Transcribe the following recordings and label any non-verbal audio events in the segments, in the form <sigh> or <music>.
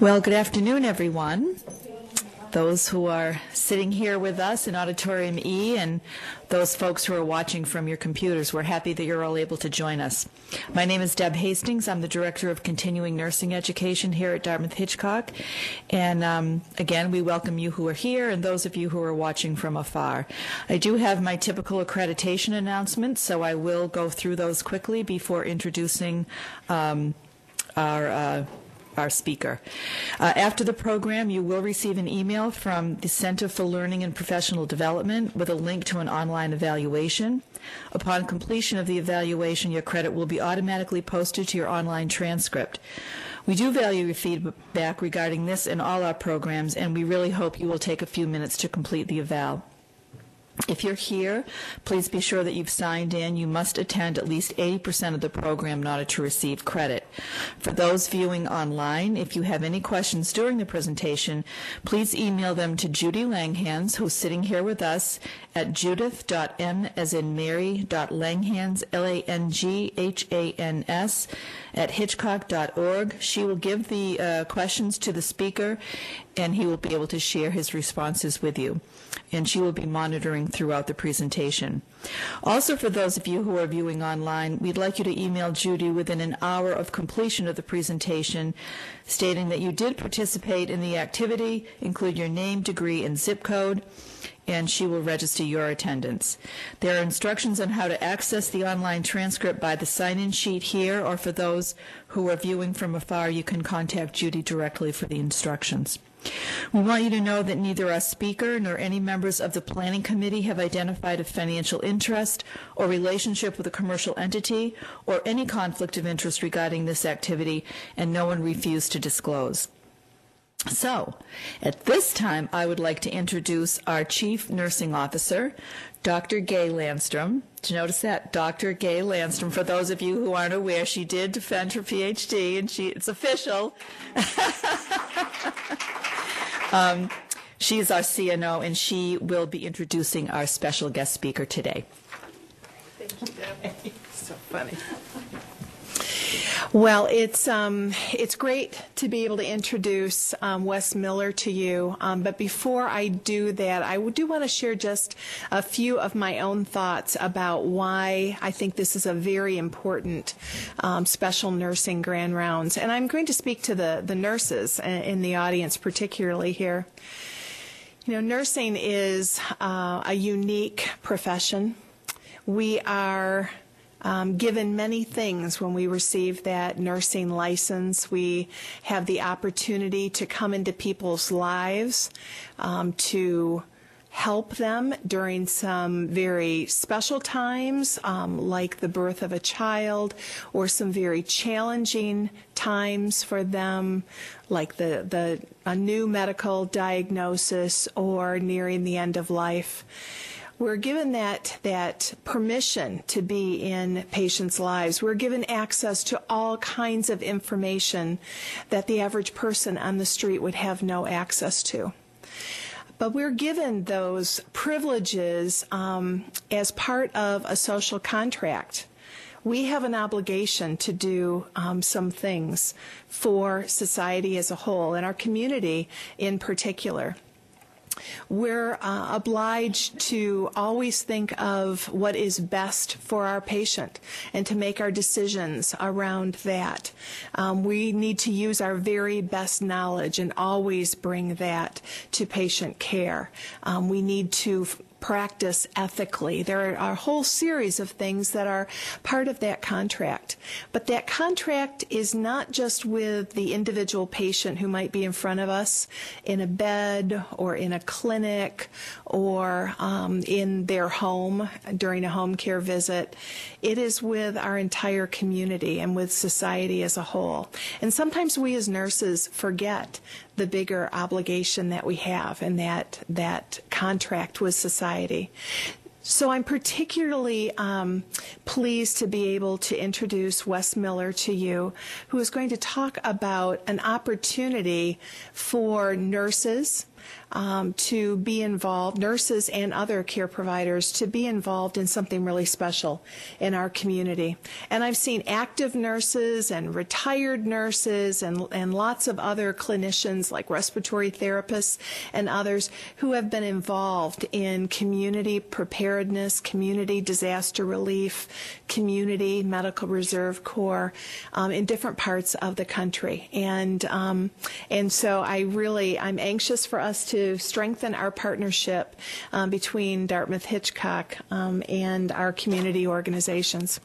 Well, good afternoon, everyone. Those who are sitting here with us in Auditorium E and those folks who are watching from your computers, we're happy that you're all able to join us. My name is Deb Hastings. I'm the Director of Continuing Nursing Education here at Dartmouth Hitchcock. And um, again, we welcome you who are here and those of you who are watching from afar. I do have my typical accreditation announcements, so I will go through those quickly before introducing um, our uh, our speaker. Uh, after the program, you will receive an email from the Center for Learning and Professional Development with a link to an online evaluation. Upon completion of the evaluation, your credit will be automatically posted to your online transcript. We do value your feedback regarding this and all our programs, and we really hope you will take a few minutes to complete the eval. If you're here, please be sure that you've signed in. You must attend at least 80% of the program in order to receive credit. For those viewing online, if you have any questions during the presentation, please email them to Judy Langhans, who's sitting here with us, at judith.m as in Mary.langhans, L-A-N-G-H-A-N-S, at hitchcock.org. She will give the uh, questions to the speaker, and he will be able to share his responses with you and she will be monitoring throughout the presentation. Also, for those of you who are viewing online, we'd like you to email Judy within an hour of completion of the presentation stating that you did participate in the activity, include your name, degree, and zip code, and she will register your attendance. There are instructions on how to access the online transcript by the sign-in sheet here, or for those who are viewing from afar, you can contact Judy directly for the instructions. We want you to know that neither our speaker nor any members of the planning committee have identified a financial interest or relationship with a commercial entity or any conflict of interest regarding this activity, and no one refused to disclose. So, at this time, I would like to introduce our Chief Nursing Officer, Dr. Gay Landstrom. Did you notice that? Dr. Gay Landstrom. For those of you who aren't aware, she did defend her PhD, and she, it's official. <laughs> um, she's our CNO, and she will be introducing our special guest speaker today. Thank you, Debbie. <laughs> so funny. Well, it's um, it's great to be able to introduce um, Wes Miller to you. Um, but before I do that, I do want to share just a few of my own thoughts about why I think this is a very important um, special nursing grand rounds. And I'm going to speak to the the nurses in the audience, particularly here. You know, nursing is uh, a unique profession. We are um, given many things when we receive that nursing license. We have the opportunity to come into people's lives, um, to help them during some very special times, um, like the birth of a child, or some very challenging times for them, like the, the a new medical diagnosis or nearing the end of life we're given that that permission to be in patients' lives. We're given access to all kinds of information that the average person on the street would have no access to. But we're given those privileges um, as part of a social contract. We have an obligation to do um, some things for society as a whole and our community in particular we're uh, obliged to always think of what is best for our patient and to make our decisions around that. Um, we need to use our very best knowledge and always bring that to patient care. Um, we need to practice ethically. There are a whole series of things that are part of that contract. But that contract is not just with the individual patient who might be in front of us in a bed or in a clinic or um, in their home during a home care visit. It is with our entire community and with society as a whole. And sometimes we as nurses forget the bigger obligation that we have and that that contract with society. So I'm particularly um, pleased to be able to introduce Wes Miller to you, who is going to talk about an opportunity for nurses um, to be involved, nurses and other care providers, to be involved in something really special in our community. And I've seen active nurses and retired nurses and, and lots of other clinicians like respiratory therapists and others who have been involved in community preparedness, community disaster relief, community medical reserve corps um, in different parts of the country. And, um, and so I really, I'm anxious for us to to strengthen our partnership um, between Dartmouth Hitchcock um, and our community organizations.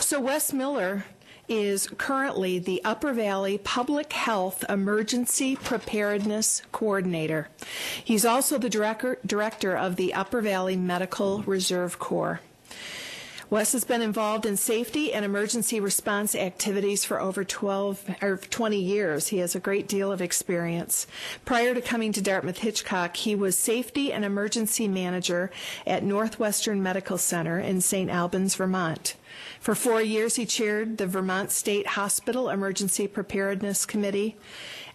So, Wes Miller is currently the Upper Valley Public Health Emergency Preparedness Coordinator. He's also the director, director of the Upper Valley Medical Reserve Corps. Wes has been involved in safety and emergency response activities for over 12 or 20 years. He has a great deal of experience. Prior to coming to Dartmouth Hitchcock, he was safety and emergency manager at Northwestern Medical Center in St. Albans, Vermont. For four years, he chaired the Vermont State Hospital Emergency Preparedness Committee.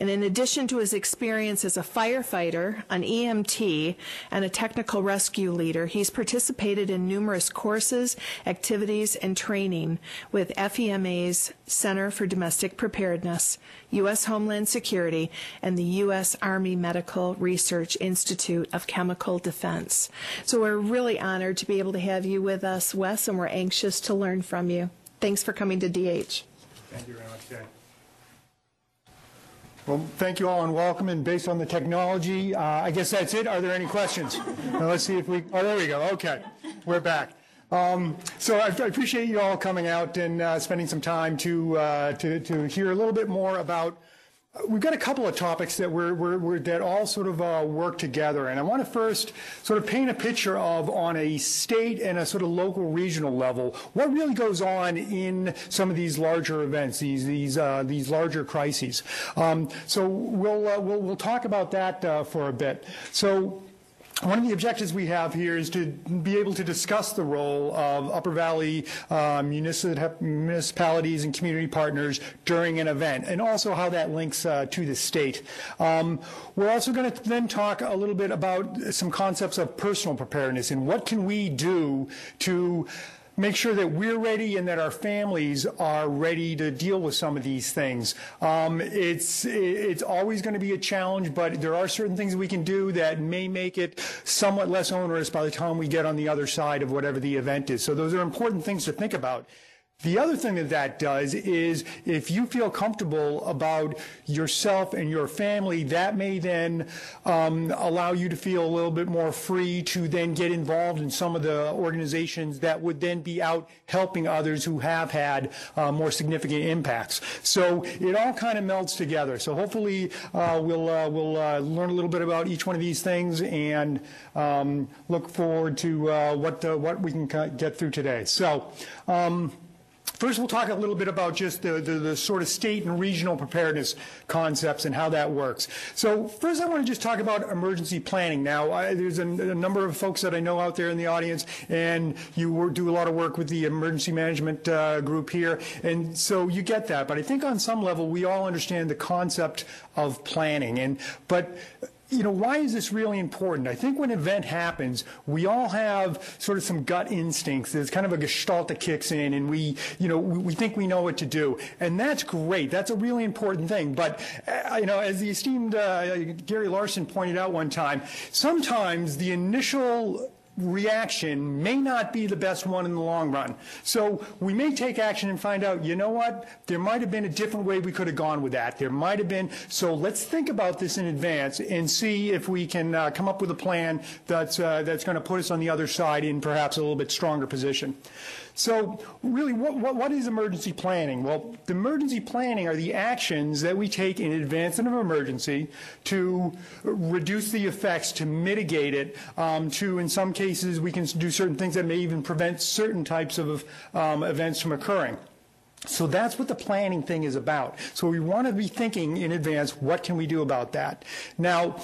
And in addition to his experience as a firefighter, an EMT, and a technical rescue leader, he's participated in numerous courses, activities, and training with FEMA's Center for Domestic Preparedness, U.S. Homeland Security, and the U.S. Army Medical Research Institute of Chemical Defense. So we're really honored to be able to have you with us, Wes, and we're anxious to learn from you. Thanks for coming to DH. Thank you very much, Gay. Well, thank you all and welcome. And based on the technology, uh, I guess that's it. Are there any questions? Now, let's see if we. Oh, there we go. Okay, we're back. Um, so I, I, appreciate you all coming out and uh, spending some time to, uh, to to hear a little bit more about We've got a couple of topics that we're, we're, we're that all sort of uh, work together, and I want to first sort of paint a picture of on a state and a sort of local regional level what really goes on in some of these larger events, these these uh, these larger crises. Um, so we'll, uh, we'll we'll talk about that uh, for a bit. So one of the objectives we have here is to be able to discuss the role of Upper Valley uh, municipalities and community partners during an event, and also how that links uh, to the state. Um, we're also going to then talk a little bit about some concepts of personal preparedness and what can we do to make sure that we're ready and that our families are ready to deal with some of these things. Um, it's it's always going to be a challenge, but there are certain things we can do that may make it somewhat less onerous by the time we get on the other side of whatever the event is. So those are important things to think about. The other thing that that does is if you feel comfortable about yourself and your family, that may then um, allow you to feel a little bit more free to then get involved in some of the organizations that would then be out helping others who have had uh, more significant impacts. So it all kind of melts together. So hopefully uh, we'll, uh, we'll uh, learn a little bit about each one of these things and um, look forward to uh, what, what we can get through today. So. Um, First, we'll talk a little bit about just the, the, the, sort of state and regional preparedness concepts and how that works. So first, I want to just talk about emergency planning. Now, I, there's a, a, number of folks that I know out there in the audience, and you do a lot of work with the emergency management uh, group here, and so you get that. But I think on some level, we all understand the concept of planning. And but you know, why is this really important? I think when an event happens, we all have sort of some gut instincts. There's kind of a gestalt that kicks in, and we, you know, we, we think we know what to do, and that's great. That's a really important thing. But uh, you know, as the esteemed uh, Gary Larson pointed out one time, sometimes the initial reaction may not be the best one in the long run. So we may take action and find out, you know what, there might have been a different way we could have gone with that. There might have been, so let's think about this in advance and see if we can uh, come up with a plan that's, uh, that's going to put us on the other side in perhaps a little bit stronger position. So really, what, what, what is emergency planning? Well, the emergency planning are the actions that we take in advance of an emergency to reduce the effects, to mitigate it, um, to, in some cases, we can do certain things that may even prevent certain types of um, events from occurring. So that's what the planning thing is about. So we want to be thinking in advance, what can we do about that? Now,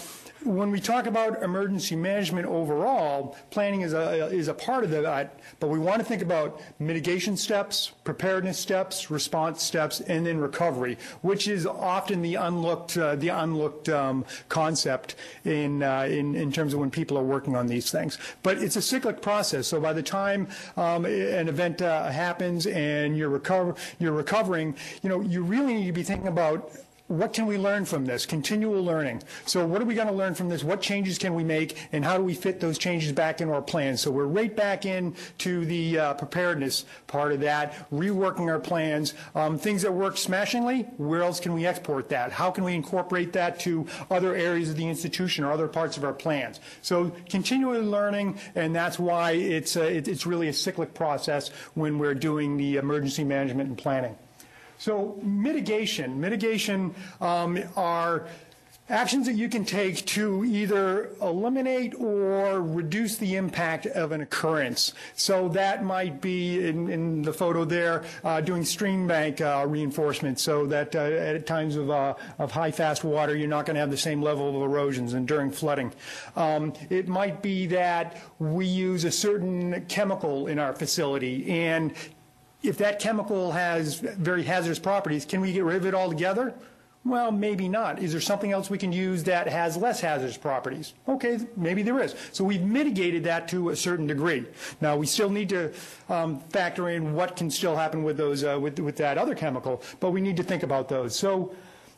when we talk about emergency management overall, planning is a, is a part of that, but we want to think about mitigation steps, preparedness steps, response steps, and then recovery, which is often the unlooked, uh, the unlooked um, concept in, uh, in, in terms of when people are working on these things. But it's a cyclic process, so by the time um, an event uh, happens and you're, recover, you're recovering, you know, you really need to be thinking about what can we learn from this? Continual learning. So what are we going to learn from this? What changes can we make, and how do we fit those changes back into our plans? So we're right back into the uh, preparedness part of that, reworking our plans. Um, things that work smashingly, where else can we export that? How can we incorporate that to other areas of the institution or other parts of our plans? So continually learning, and that's why it's, uh, it, it's really a cyclic process when we're doing the emergency management and planning. So mitigation, mitigation um, are actions that you can take to either eliminate or reduce the impact of an occurrence. So that might be in, in the photo there, uh, doing stream bank uh, reinforcement so that uh, at times of, uh, of high fast water you're not going to have the same level of erosions and during flooding. Um, it might be that we use a certain chemical in our facility and if that chemical has very hazardous properties, can we get rid of it altogether? Well, maybe not. Is there something else we can use that has less hazardous properties? Okay, maybe there is. So we've mitigated that to a certain degree. Now we still need to um, factor in what can still happen with those uh, with with that other chemical, but we need to think about those. So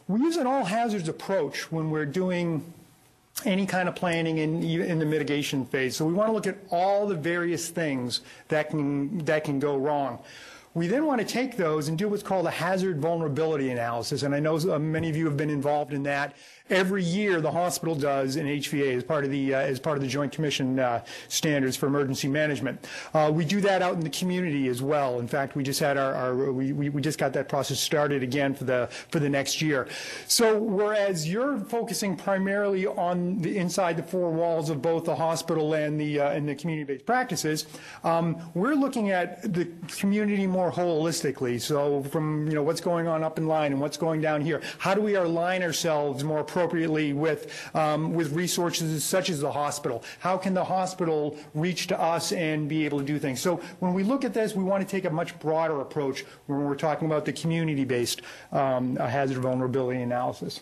we use an all hazards approach when we're doing any kind of planning in, in the mitigation phase. So we want to look at all the various things that can that can go wrong. We then want to take those and do what's called a hazard vulnerability analysis, and I know uh, many of you have been involved in that every year the hospital does in HVA as part of the uh, as part of the Joint Commission uh, standards for emergency management. Uh, we do that out in the community as well. In fact, we just had our, our we, we, we, just got that process started again for the for the next year. So whereas you're focusing primarily on the inside the four walls of both the hospital and the uh, and the community-based practices, um, we're looking at the community more holistically. So from you know what's going on up in Lyme and what's going down here, how do we align ourselves more appropriately appropriately with, um, with resources such as the hospital? How can the hospital reach to us and be able to do things? So when we look at this, we want to take a much broader approach when we're talking about the community-based um, hazard vulnerability analysis.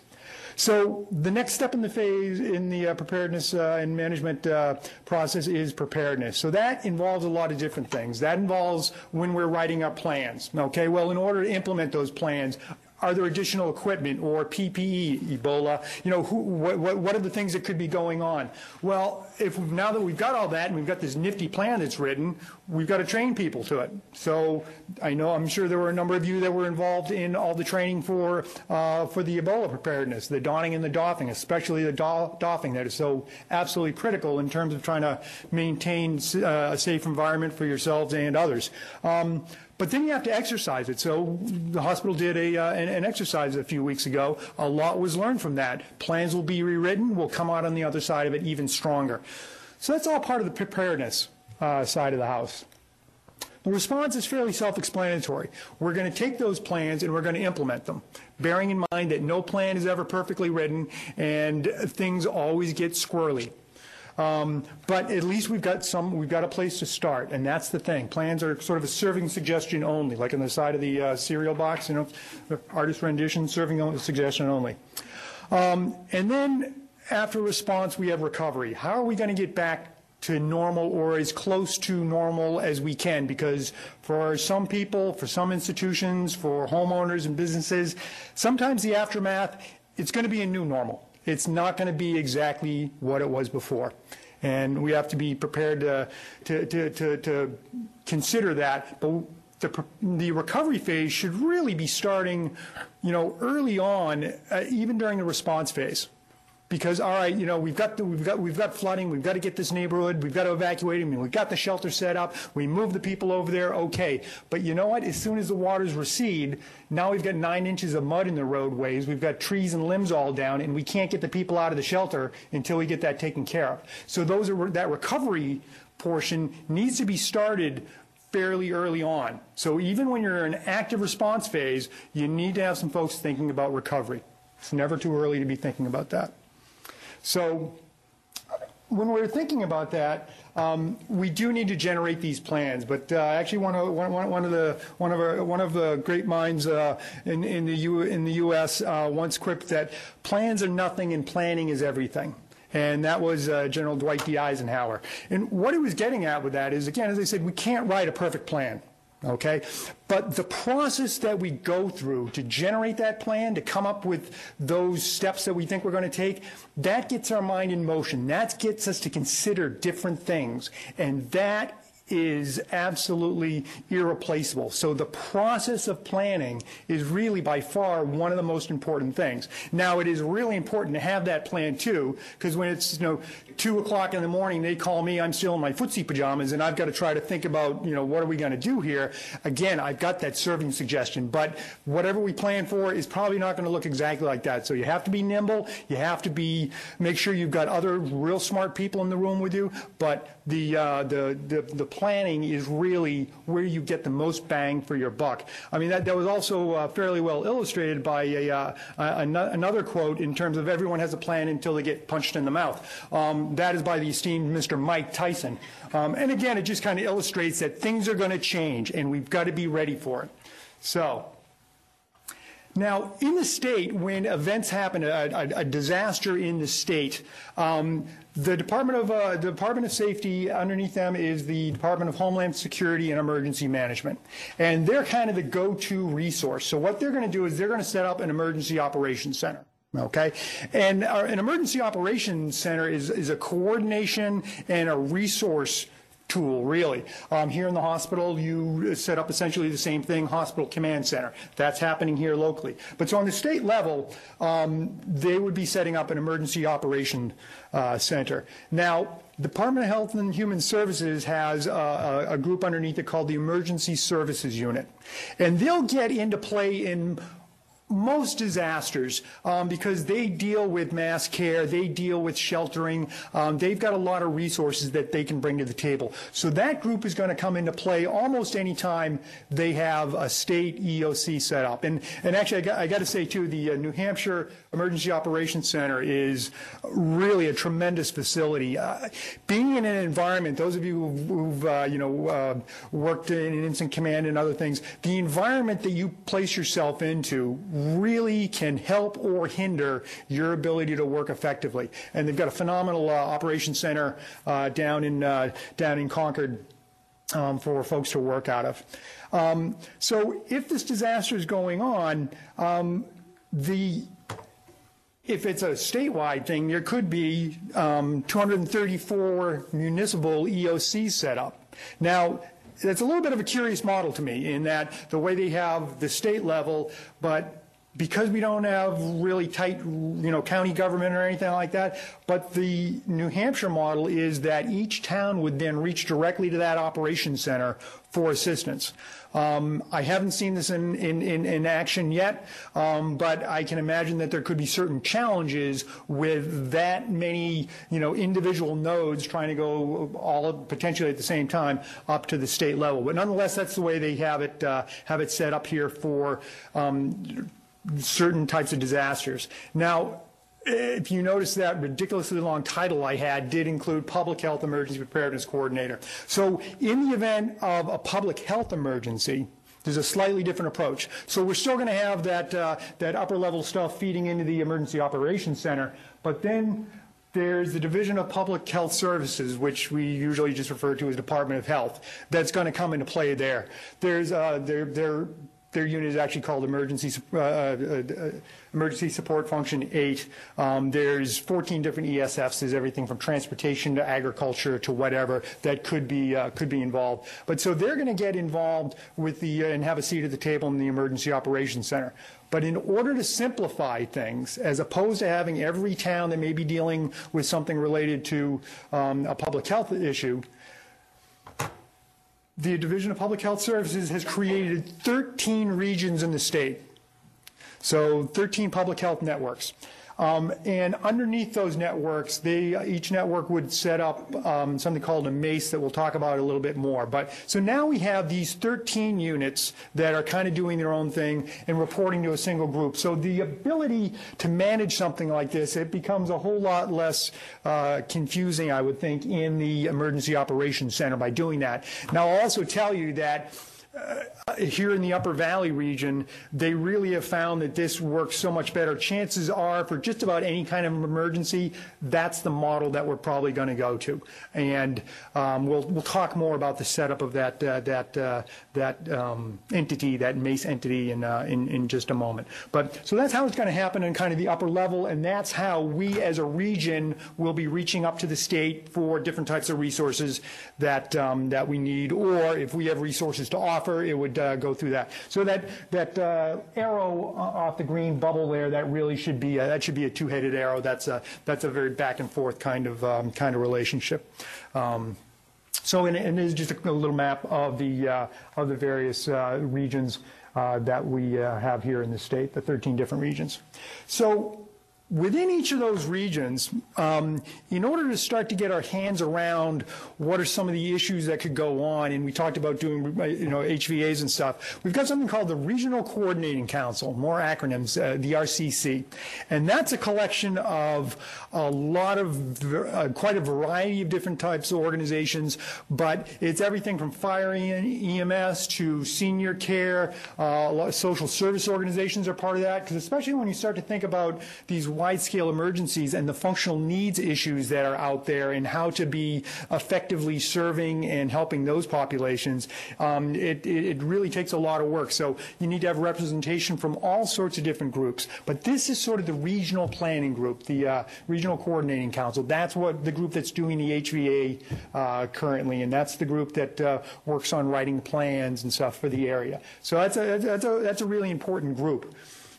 So the next step in the phase in the uh, preparedness uh, and management uh, process is preparedness. So that involves a lot of different things. That involves when we're writing our plans. Okay, well, in order to implement those plans, are there additional equipment or PPE, Ebola? You know, who, what, what, are the things that could be going on? Well, if now that we've got all that and we've got this nifty plan that's written, we've got to train people to it. So I know I'm sure there were a number of you that were involved in all the training for uh, for the Ebola preparedness, the donning and the doffing, especially the do doffing that is so absolutely critical in terms of trying to maintain uh, a safe environment for yourselves and others. Um, but then you have to exercise it. So the hospital did a, uh, an, an, exercise a few weeks ago. A lot was learned from that. Plans will be rewritten. We'll come out on the other side of it even stronger. So that's all part of the preparedness uh, side of the house. The response is fairly self-explanatory. We're going to take those plans and we're going to implement them, bearing in mind that no plan is ever perfectly written and things always get squirrely. Um, but at least we've got some, we've got a place to start, and that's the thing. Plans are sort of a serving suggestion only, like on the side of the uh, cereal box, you know, artist rendition, serving only, suggestion only. Um, and then after response, we have recovery. How are we going to get back to normal or as close to normal as we can because for some people, for some institutions, for homeowners and businesses, sometimes the aftermath, it's going to be a new normal it's not going to be exactly what it was before. And we have to be prepared to, to, to, to, to consider that. But the, the recovery phase should really be starting, you know, early on, uh, even during the response phase because all right, you know, we've got the, we've got we've got flooding, we've got to get this neighborhood, we've got to evacuate them, we've got the shelter set up, we move the people over there, okay. But you know what? As soon as the waters recede, now we've got nine inches of mud in the roadways, we've got trees and limbs all down, and we can't get the people out of the shelter until we get that taken care of. So those are that recovery portion needs to be started fairly early on. So even when you're in an active response phase, you need to have some folks thinking about recovery. It's never too early to be thinking about that. So when we're thinking about that, um, we do need to generate these plans. But uh, actually, one of one, one of the one of our, one of the great minds uh, in in the U, in the U.S. Uh, once quipped that plans are nothing and planning is everything. And that was uh, General Dwight D. Eisenhower. And what he was getting at with that is, again, as I said, we can't write a perfect plan. Okay? But the process that we go through to generate that plan, to come up with those steps that we think we're going to take, that gets our mind in motion. That gets us to consider different things. And that is absolutely irreplaceable. So the process of planning is really by far one of the most important things. Now it is really important to have that plan too, because when it's you know two o'clock in the morning, they call me, I'm still in my footsie pajamas, and I've got to try to think about you know what are we going to do here. Again, I've got that serving suggestion, but whatever we plan for is probably not going to look exactly like that. So you have to be nimble. You have to be make sure you've got other real smart people in the room with you, but the uh, the, the the planning is really where you get the most bang for your buck. I mean, that, that was also uh, fairly well illustrated by a, uh, another quote in terms of everyone has a plan until they get punched in the mouth. Um, that is by the esteemed Mr. Mike Tyson. Um, and again, it just kind of illustrates that things are going to change and we've got to be ready for it. So, now, in the state, when events happen, a, a, a disaster in the state, um, the Department of uh, the Department of Safety underneath them is the Department of Homeland Security and Emergency Management, and they're kind of the go-to resource. So what they're going to do is they're going to set up an emergency operations center. Okay, and our, an emergency operations center is is a coordination and a resource tool, really. Um, here in the hospital, you set up essentially the same thing, hospital command center. That's happening here locally. But so on the state level, um, they would be setting up an emergency operation uh, center. Now, Department of Health and Human Services has a, a, group underneath it called the Emergency Services Unit. And they'll get into play in most disasters um, because they deal with mass care, they deal with sheltering, um, they've got a lot of resources that they can bring to the table. So that group is going to come into play almost any time they have a state EOC set up. And, and actually, I got, I got to say, too, the uh, New Hampshire Emergency Operations Center is really a tremendous facility. Uh, being in an environment, those of you who've, who've uh, you know, uh, worked in incident command and other things, the environment that you place yourself into really can help or hinder your ability to work effectively. And they've got a phenomenal uh, operations center uh, down in uh, down in Concord um, for folks to work out of. Um, so if this disaster is going on, um, the if it's a statewide thing, there could be um, 234 municipal EOCs set up. Now, it's a little bit of a curious model to me in that the way they have the state level, but because we don't have really tight, you know, county government or anything like that, but the New Hampshire model is that each town would then reach directly to that operations center for assistance. Um, I haven't seen this in, in, in, in action yet, um, but I can imagine that there could be certain challenges with that many, you know, individual nodes trying to go all potentially at the same time up to the state level. But nonetheless, that's the way they have it uh, have it set up here for um, certain types of disasters. Now, if you notice that ridiculously long title I had did include Public Health Emergency Preparedness Coordinator. So in the event of a public health emergency, there's a slightly different approach. So we're still going to have that, uh, that upper level stuff feeding into the Emergency Operations Center, but then there's the Division of Public Health Services, which we usually just refer to as Department of Health, that's going to come into play there. There's, uh, there, there their unit is actually called Emergency, uh, uh, Emergency Support Function 8. Um, there's 14 different ESFs. There's everything from transportation to agriculture to whatever that could be uh, could be involved. But so they're going to get involved with the uh, and have a seat at the table in the Emergency Operations Center. But in order to simplify things, as opposed to having every town that may be dealing with something related to um, a public health issue, the Division of Public Health Services has created 13 regions in the state. So 13 public health networks. Um, and underneath those networks, they, each network would set up um, something called a MACE that we'll talk about a little bit more. But so now we have these 13 units that are kind of doing their own thing and reporting to a single group. So the ability to manage something like this, it becomes a whole lot less uh, confusing, I would think, in the Emergency Operations Center by doing that. Now, I'll also tell you that uh, here in the Upper Valley region, they really have found that this works so much better. Chances are, for just about any kind of emergency, that's the model that we're probably going to go to. And um, we'll we'll talk more about the setup of that uh, that uh, that um, entity, that MACE entity, in, uh, in in just a moment. But so that's how it's going to happen in kind of the upper level, and that's how we as a region will be reaching up to the state for different types of resources that um, that we need, or if we have resources to offer, it would uh, go through that. So that that uh, arrow off the green bubble there, that really should be a, that should be a two-headed arrow. That's a that's a very back and forth kind of um, kind of relationship. Um, so and, and this is just a, little map of the uh, of the various uh, regions uh, that we uh, have here in the state, the 13 different regions. So within each of those regions, um, in order to start to get our hands around what are some of the issues that could go on, and we talked about doing you know HVAs and stuff, we've got something called the Regional Coordinating Council, more acronyms, uh, the RCC, and that's a collection of a lot of uh, quite a variety of different types of organizations, but it's everything from fire EMS to senior care, uh, social service organizations are part of that, because especially when you start to think about these wide-scale emergencies and the functional needs issues that are out there and how to be effectively serving and helping those populations, um, it, it really takes a lot of work. So you need to have representation from all sorts of different groups. But this is sort of the regional planning group, the uh, Regional Coordinating Council. That's what the group that's doing the HVA uh, currently, and that's the group that uh, works on writing plans and stuff for the area. So that's a, that's a, that's a really important group.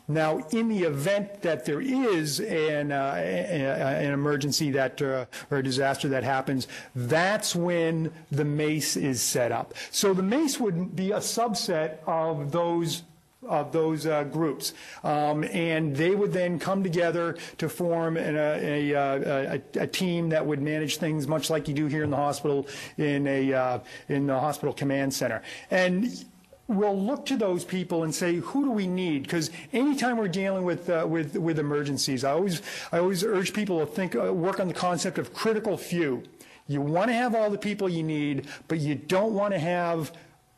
Now, in the event that there is an, uh, an emergency that, uh, or a disaster that happens, that's when the MACE is set up. So the MACE would be a subset of those of those uh, groups. Um, and they would then come together to form an, a, a, a, a, team that would manage things much like you do here in the hospital in, a, uh, in the hospital command center. And we'll look to those people and say, who do we need? Because anytime we're dealing with, uh, with, with emergencies, I always, I always urge people to think, uh, work on the concept of critical few. You want to have all the people you need, but you don't want to have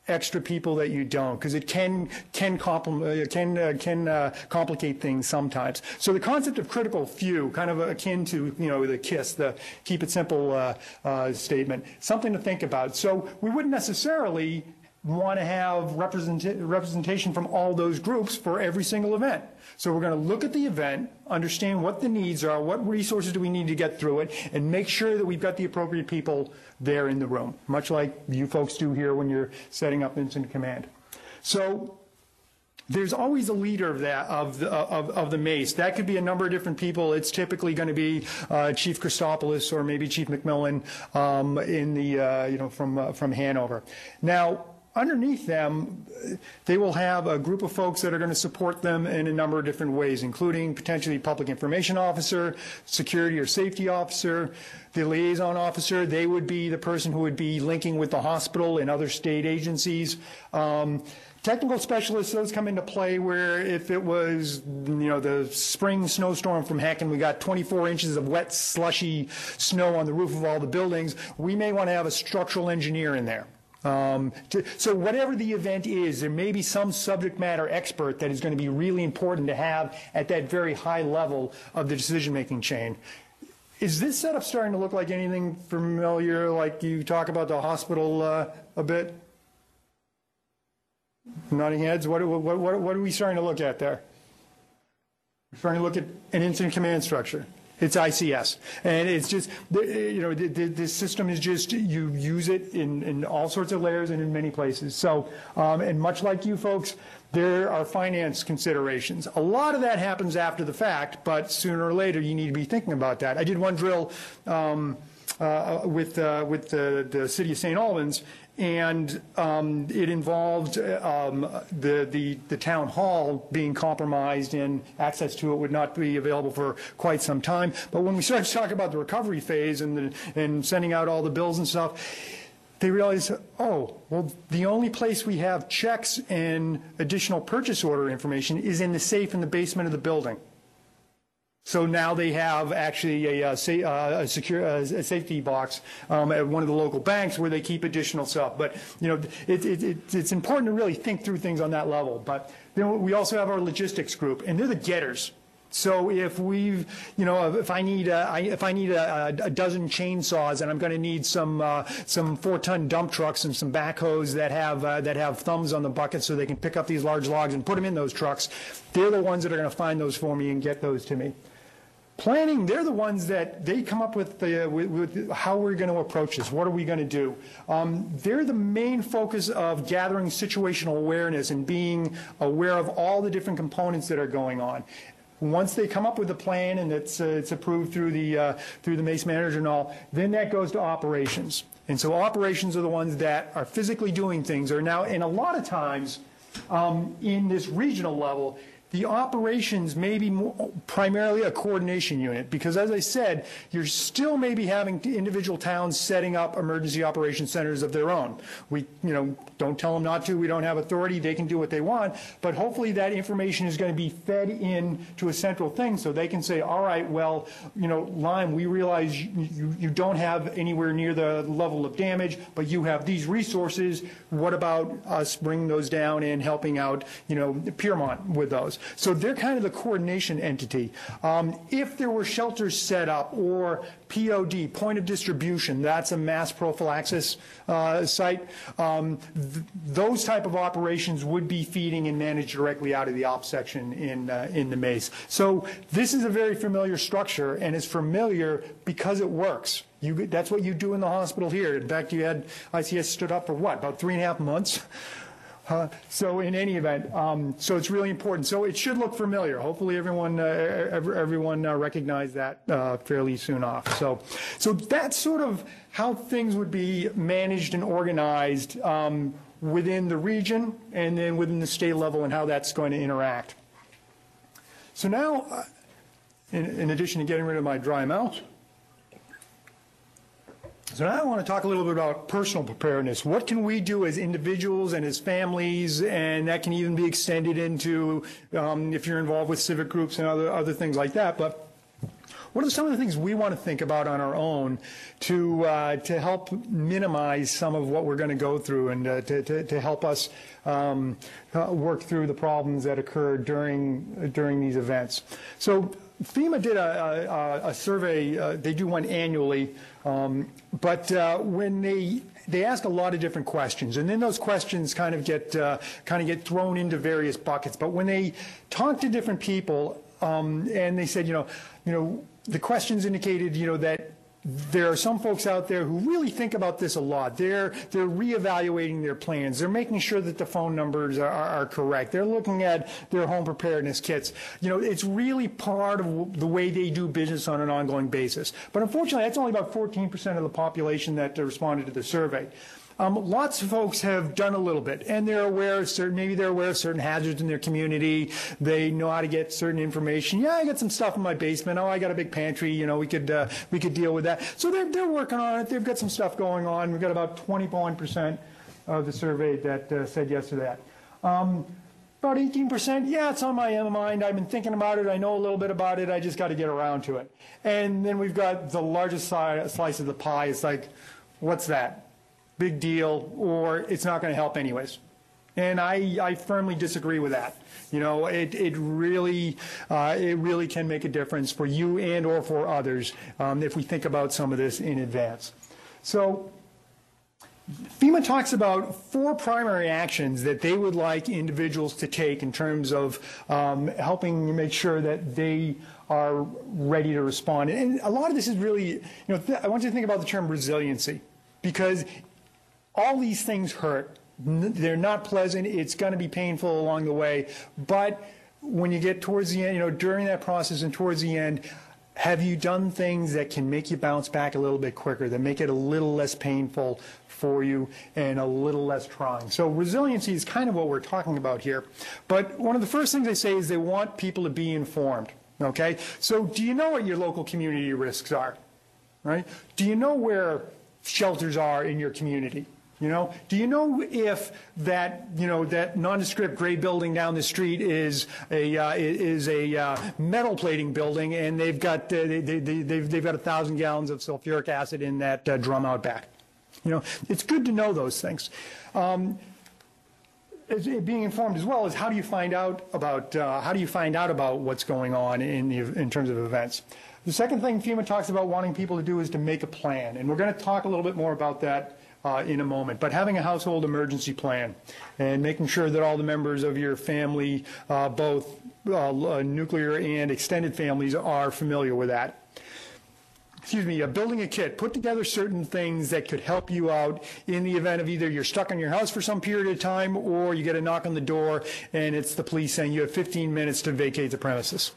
extra people that you don't because it can can compl- uh, can uh, can uh, complicate things sometimes. So the concept of critical few, kind of akin to you know the KISS, the keep it simple uh, uh, statement, something to think about. So we wouldn't necessarily want to have represent- representation from all those groups for every single event. So we're going to look at the event, understand what the needs are, what resources do we need to get through it, and make sure that we've got the appropriate people there in the room, much like you folks do here when you're setting up incident command. So there's always a leader of that of the, of, of the MACE. That could be a number of different people. It's typically going to be uh, Chief Christopoulos or maybe Chief McMillan um, in the uh, you know from uh, from Hanover. Now underneath them, they will have a group of folks that are going to support them in a number of different ways, including potentially public information officer, security or safety officer, the liaison officer. They would be the person who would be linking with the hospital and other state agencies. Um, Technical specialists, those come into play where if it was, you know, the spring snowstorm from heck and we got 24 inches of wet, slushy snow on the roof of all the buildings, we may want to have a structural engineer in there. Um, to, so whatever the event is, there may be some subject matter expert that is going to be really important to have at that very high level of the decision-making chain. Is this setup starting to look like anything familiar, like you talk about the hospital uh, a bit? Nodding heads. What, what, what, what are we starting to look at there? We're starting to look at an incident command structure. It's ICS. And it's just, you know, the, system is just, you use it in, in all sorts of layers and in many places. So, um, and much like you folks, there are finance considerations. A lot of that happens after the fact, but sooner or later you need to be thinking about that. I did one drill um, uh, with, uh, with the, the city of St. Albans, and um, it involved um, the, the, the town hall being compromised and access to it would not be available for quite some time. But when we started to talk about the recovery phase and, the, and sending out all the bills and stuff, they realized, oh, well, the only place we have checks and additional purchase order information is in the safe in the basement of the building. So now they have actually a, uh, uh, a secure uh, a safety box um, at one of the local banks where they keep additional stuff. But you know, it, it, it, it's important to really think through things on that level. But then we also have our logistics group, and they're the getters. So if we've, you know, if I need if I need a, a dozen chainsaws and I'm going to need some uh, some four-ton dump trucks and some backhoes that have uh, that have thumbs on the bucket so they can pick up these large logs and put them in those trucks, they're the ones that are going to find those for me and get those to me. Planning, they're the ones that they come up with, the, with, with how we're going to approach this. What are we going to do? Um, they're the main focus of gathering situational awareness and being aware of all the different components that are going on. Once they come up with a plan and it's, uh, it's approved through the, uh, through the MACE manager and all, then that goes to operations. And so operations are the ones that are physically doing things, are now, and a lot of times um, in this regional level, the operations may be more, primarily a coordination unit because, as I said, you're still maybe having individual towns setting up emergency operation centers of their own. We, you know, don't tell them not to. We don't have authority. They can do what they want. But hopefully, that information is going to be fed in to a central thing so they can say, all right, well, you know, Lyme, we realize you, you, you don't have anywhere near the level of damage, but you have these resources. What about us bringing those down and helping out, you know, Piermont with those? So they're kind of the coordination entity. Um, if there were shelters set up or POD, point of distribution, that's a mass prophylaxis uh, site, um, th- those type of operations would be feeding and managed directly out of the ops section in, uh, in the MACE. So this is a very familiar structure, and it's familiar because it works. You, that's what you do in the hospital here. In fact, you had ICS stood up for what, about three and a half months? So in any event, um, so it's really important. So it should look familiar. Hopefully everyone uh, everyone uh, recognized that uh, fairly soon off. So so that's sort of how things would be managed and organized um, within the region and then within the state level and how that's going to interact. So now, uh, in, in addition to getting rid of my dry mouth. So now I want to talk a little bit about personal preparedness. What can we do as individuals and as families, and that can even be extended into um, if you're involved with civic groups and other other things like that. But what are some of the things we want to think about on our own to uh, to help minimize some of what we're going to go through and uh, to, to, to, help us um, uh, work through the problems that occur during during these events? So FEMA did a, a, a survey. Uh, they do one annually um, but uh, when they they ask a lot of different questions, and then those questions kind of get uh, kind of get thrown into various buckets. But when they talk to different people, um, and they said, you know, you know, the questions indicated, you know, that there are some folks out there who really think about this a lot. They're they're reevaluating their plans. They're making sure that the phone numbers are, are, correct. They're looking at their home preparedness kits. You know, it's really part of the way they do business on an ongoing basis. But unfortunately, that's only about 14% of the population that responded to the survey. Um, lots of folks have done a little bit, and they're aware of certain, maybe they're aware of certain hazards in their community. They know how to get certain information. Yeah, I got some stuff in my basement. Oh, I got a big pantry. You know, we could uh, we could deal with that. So they're they're working on it. They've got some stuff going on. We've got about 21 percent of the survey that uh, said yes to that. Um, about 18%, yeah, it's on my mind. I've been thinking about it. I know a little bit about it. I just got to get around to it. And then we've got the largest slice of the pie. It's like, what's that? Big deal, or it's not going to help anyways. And I, I firmly disagree with that. You know, it, it really uh, it really can make a difference for you and or for others um, if we think about some of this in advance. So FEMA talks about four primary actions that they would like individuals to take in terms of um, helping make sure that they are ready to respond. And a lot of this is really, you know, I want you to think about the term resiliency because all these things hurt. They're not pleasant. It's going to be painful along the way. But when you get towards the end, you know, during that process and towards the end, have you done things that can make you bounce back a little bit quicker, that make it a little less painful for you and a little less trying? So resiliency is kind of what we're talking about here. But one of the first things they say is they want people to be informed. Okay? So do you know what your local community risks are? Right? Do you know where shelters are in your community? You know, do you know if that you know that nondescript gray building down the street is a uh, is a uh, metal plating building, and they've got uh, they, they, they've they've got a thousand gallons of sulfuric acid in that uh, drum out back. You know, it's good to know those things. Um, being informed as well is how do you find out about uh, how do you find out about what's going on in the, in terms of events. The second thing FEMA talks about wanting people to do is to make a plan, and we're going to talk a little bit more about that uh, in a moment. But having a household emergency plan and making sure that all the members of your family, uh, both uh, uh nuclear and extended families, are familiar with that. Excuse me, uh, building a kit, put together certain things that could help you out in the event of either you're stuck in your house for some period of time or you get a knock on the door and it's the police saying you have 15 minutes to vacate the premises.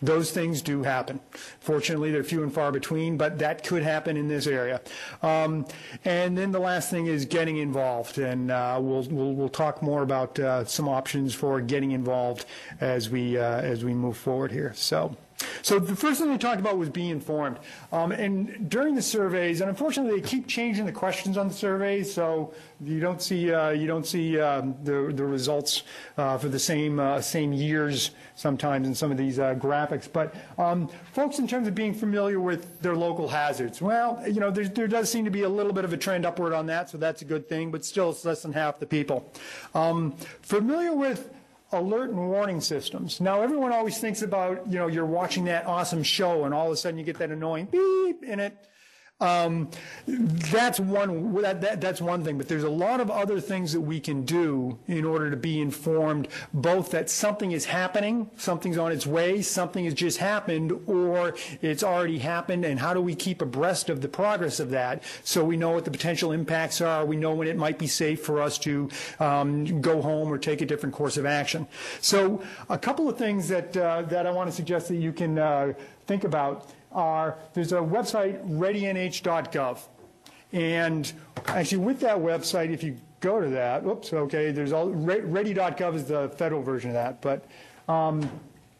Those things do happen. Fortunately, they're few and far between, but that could happen in this area. Um, and then the last thing is getting involved, and uh, we'll, we'll, we'll talk more about uh, some options for getting involved as we uh, as we move forward here. So. So the first thing they talked about was being informed. Um, and during the surveys, and unfortunately they keep changing the questions on the surveys, so you don't see uh, you don't see um, the the results uh, for the same uh, same years sometimes in some of these uh, graphics. But um, folks, in terms of being familiar with their local hazards, well, you know, there, there does seem to be a little bit of a trend upward on that, so that's a good thing. But still, it's less than half the people. Um, familiar with alert and warning systems. Now, everyone always thinks about, you know, you're watching that awesome show and all of a sudden you get that annoying beep in it um, that's one that, that, that's one thing, but there's a lot of other things that we can do in order to be informed, both that something is happening, something's on its way, something has just happened, or it's already happened, and how do we keep abreast of the progress of that so we know what the potential impacts are, we know when it might be safe for us to um, go home or take a different course of action. So a couple of things that uh, that I want to suggest that you can uh, think about are there's a website, readynh.gov. And actually, with that website, if you go to that, oops, okay, there's all, ready.gov is the federal version of that. But um,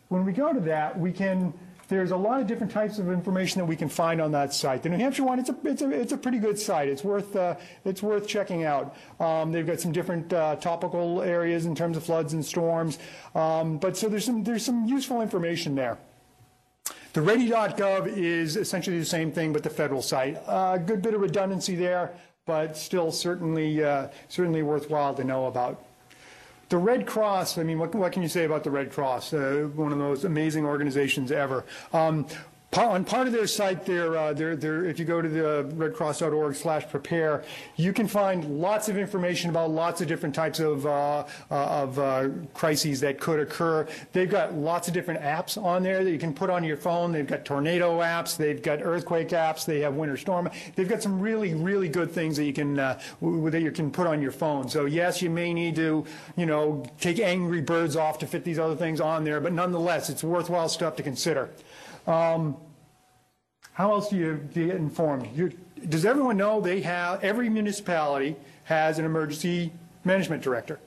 when we go to that, we can, there's a lot of different types of information that we can find on that site. The New Hampshire one, it's a, it's a, it's a pretty good site. It's worth, uh, it's worth checking out. Um, they've got some different uh, topical areas in terms of floods and storms. Um, but so there's some, there's some useful information there. The ready.gov is essentially the same thing, but the federal site. A uh, good bit of redundancy there, but still certainly, uh, certainly worthwhile to know about. The Red Cross, I mean, what, what can you say about the Red Cross? Uh, one of the most amazing organizations ever. Um, on part of their site, uh, if you go to the redcross.org slash prepare, you can find lots of information about lots of different types of, uh, uh, of uh, crises that could occur. They've got lots of different apps on there that you can put on your phone. They've got tornado apps. They've got earthquake apps. They have winter storm. They've got some really, really good things that you can, uh, that you can put on your phone. So yes, you may need to, you know, take Angry Birds off to fit these other things on there, but nonetheless, it's worthwhile stuff to consider. Um, how else do you, get informed? You, does everyone know they have, every municipality has an emergency management director?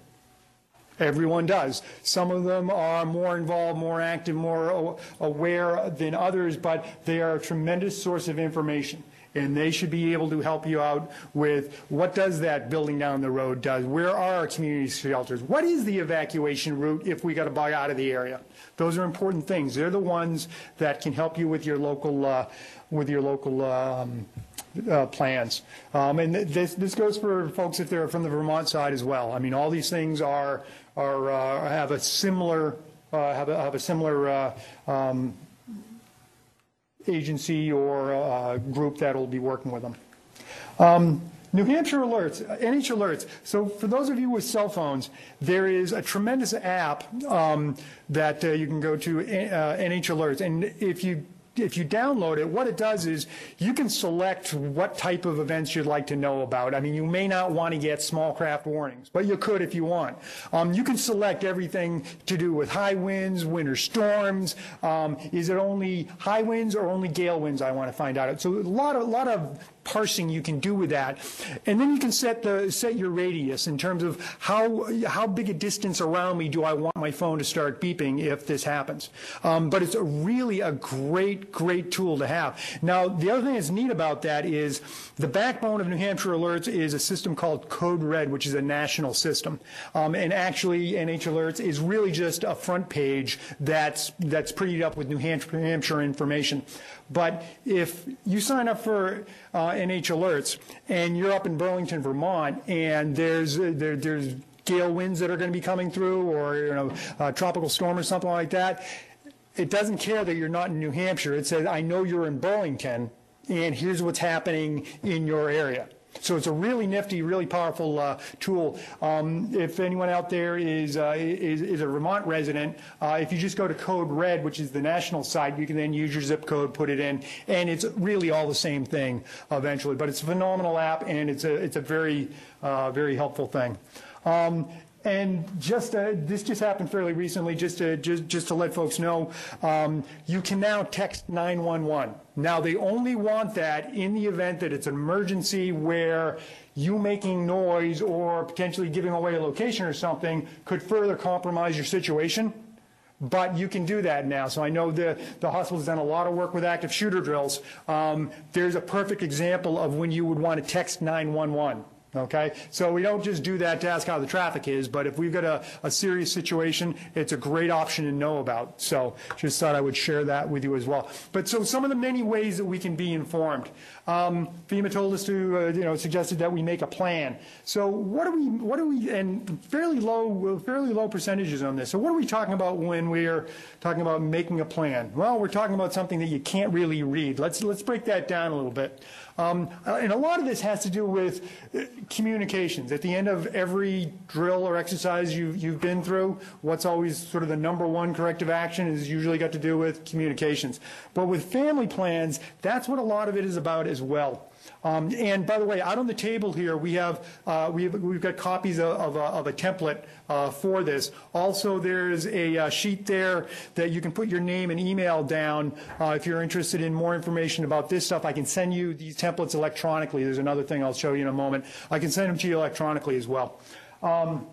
Everyone does. Some of them are more involved, more active, more aware than others, but they are a tremendous source of information and they should be able to help you out with what does that building down the road does? Where are our community shelters? What is the evacuation route if we got to bug out of the area? Those are important things. They're the ones that can help you with your local uh, with your local um, uh, plans. Um, and this this goes for folks if they're from the Vermont side as well. I mean, all these things are are uh, have a similar uh, have a, have a similar uh, um, agency or uh, group that will be working with them. Um, New Hampshire Alerts, NH Alerts. So for those of you with cell phones, there is a tremendous app um, that uh, you can go to, uh, NH Alerts. And if you if you download it, what it does is you can select what type of events you'd like to know about. I mean, you may not want to get small craft warnings, but you could if you want. Um, you can select everything to do with high winds, winter storms. Um, is it only high winds or only gale winds? I want to find out. So a lot of, a lot of parsing you can do with that. And then you can set the set your radius in terms of how how big a distance around me do I want my phone to start beeping if this happens. Um, but it's a really a great great tool to have. Now the other thing that's neat about that is the backbone of New Hampshire Alerts is a system called Code Red, which is a national system. Um, and actually NH Alerts is really just a front page that's that's prettied up with New Hampshire, information. But if you sign up for uh, NH Alerts and you're up in Burlington, Vermont, and there's there, there's gale winds that are going to be coming through, or you know, a tropical storm or something like that, it doesn't care that you're not in New Hampshire. It says, "I know you're in Burlington, and here's what's happening in your area." So it's a really nifty, really powerful uh, tool. Um, if anyone out there is, uh, is, is a Vermont resident, uh, if you just go to Code Red, which is the national site, you can then use your zip code, put it in, and it's really all the same thing eventually. But it's a phenomenal app, and it's a it's a very uh, very helpful thing. Um, and just uh, this just happened fairly recently. Just to just just to let folks know, um, you can now text 911. Now they only want that in the event that it's an emergency where you making noise or potentially giving away a location or something could further compromise your situation. But you can do that now. So I know the, the hospital's done a lot of work with active shooter drills. Um, there's a perfect example of when you would want to text 911. Okay, so we don't just do that to ask how the traffic is, but if we've got a, a serious situation, it's a great option to know about. So just thought I would share that with you as well. But so some of the many ways that we can be informed. Um, FEMA told us to, uh, you know, suggested that we make a plan. So what are we, what are we, and fairly low, fairly low percentages on this. So what are we talking about when we're talking about making a plan? Well, we're talking about something that you can't really read. Let's let's break that down a little bit. Um, uh, and a lot of this has to do with uh, communications. At the end of every drill or exercise you've, you've been through, what's always sort of the number one corrective action is usually got to do with communications. But with family plans, that's what a lot of it is about as well. Um, and by the way, out on the table here, we have, uh, we have we've got copies of, of, a, of a template uh, for this. Also, there's a uh, sheet there that you can put your name and email down uh, if you're interested in more information about this stuff. I can send you these templates electronically. There's another thing I'll show you in a moment. I can send them to you electronically as well. Um,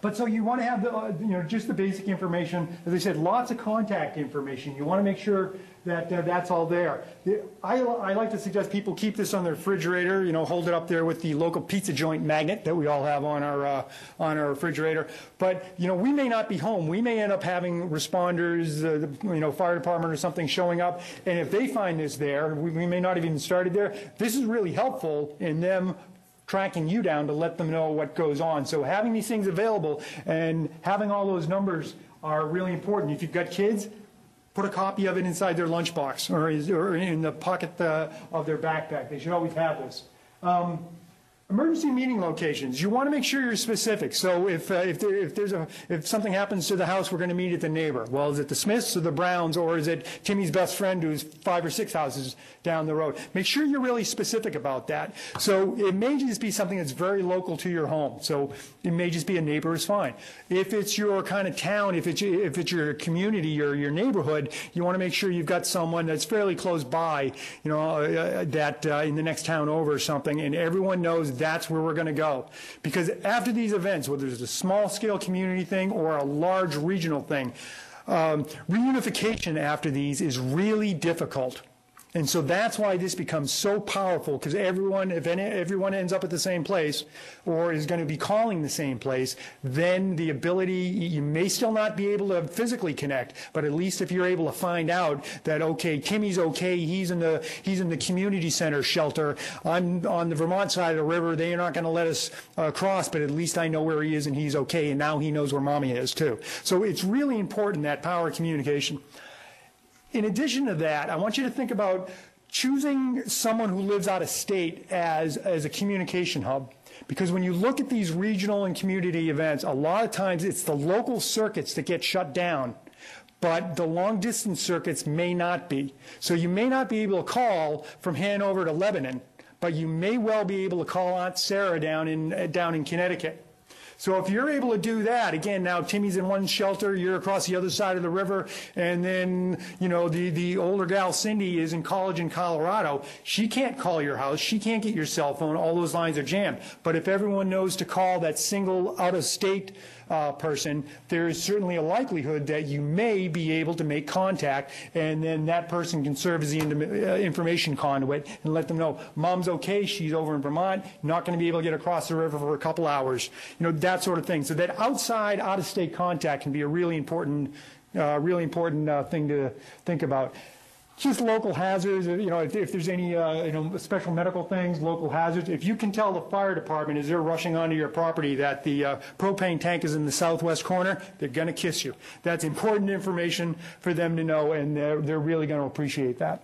but so you want to have the, uh, you know, just the basic information. As I said, lots of contact information. You want to make sure that uh, that's all there. I, I like to suggest people keep this on their refrigerator, you know, hold it up there with the local pizza joint magnet that we all have on our, uh, on our refrigerator. But, you know, we may not be home. We may end up having responders, uh, you know, fire department or something showing up. And if they find this there, we, we may not have even started there. This is really helpful in them tracking you down to let them know what goes on. So having these things available and having all those numbers are really important. If you've got kids, put a copy of it inside their lunchbox or, or in the pocket uh, of their backpack. They should always have this. Um, Emergency meeting locations. You want to make sure you're specific. So if uh, if, there, if there's a if something happens to the house, we're going to meet at the neighbor. Well, is it the Smiths or the Browns, or is it Timmy's best friend who's five or six houses down the road? Make sure you're really specific about that. So it may just be something that's very local to your home. So it may just be a neighbor is fine. If it's your kind of town, if it's if it's your community or your neighborhood, you want to make sure you've got someone that's fairly close by. You know uh, that uh, in the next town over or something, and everyone knows that's where we're going to go. Because after these events, whether it's a small scale community thing or a large regional thing, um, reunification after these is really difficult. And so that's why this becomes so powerful because everyone, if any, everyone ends up at the same place or is going to be calling the same place, then the ability, you may still not be able to physically connect, but at least if you're able to find out that, okay, Timmy's okay, he's in the, he's in the community center shelter, I'm on the Vermont side of the river, they are not going to let us uh, cross, but at least I know where he is and he's okay, and now he knows where mommy is too. So it's really important, that power communication. In addition to that, I want you to think about choosing someone who lives out of state as, as a communication hub. Because when you look at these regional and community events, a lot of times it's the local circuits that get shut down but the long distance circuits may not be. So you may not be able to call from Hanover to Lebanon, but you may well be able to call Aunt Sarah down in, down in Connecticut. So if you're able to do that, again, now Timmy's in one shelter, you're across the other side of the river, and then, you know, the, the older gal, Cindy, is in college in Colorado. She can't call your house. She can't get your cell phone. All those lines are jammed. But if everyone knows to call that single out-of-state uh, person, there is certainly a likelihood that you may be able to make contact, and then that person can serve as the uh, information conduit and let them know, mom's okay, she's over in Vermont, not going to be able to get across the river for a couple hours. You know, that sort of thing. So that outside, out-of-state contact can be a really important, uh, really important uh, thing to think about just local hazards, you know, if, if there's any, uh, you know, special medical things, local hazards. If you can tell the fire department as they're rushing onto your property that the uh, propane tank is in the southwest corner, they're going to kiss you. That's important information for them to know, and they're, they're really going to appreciate that.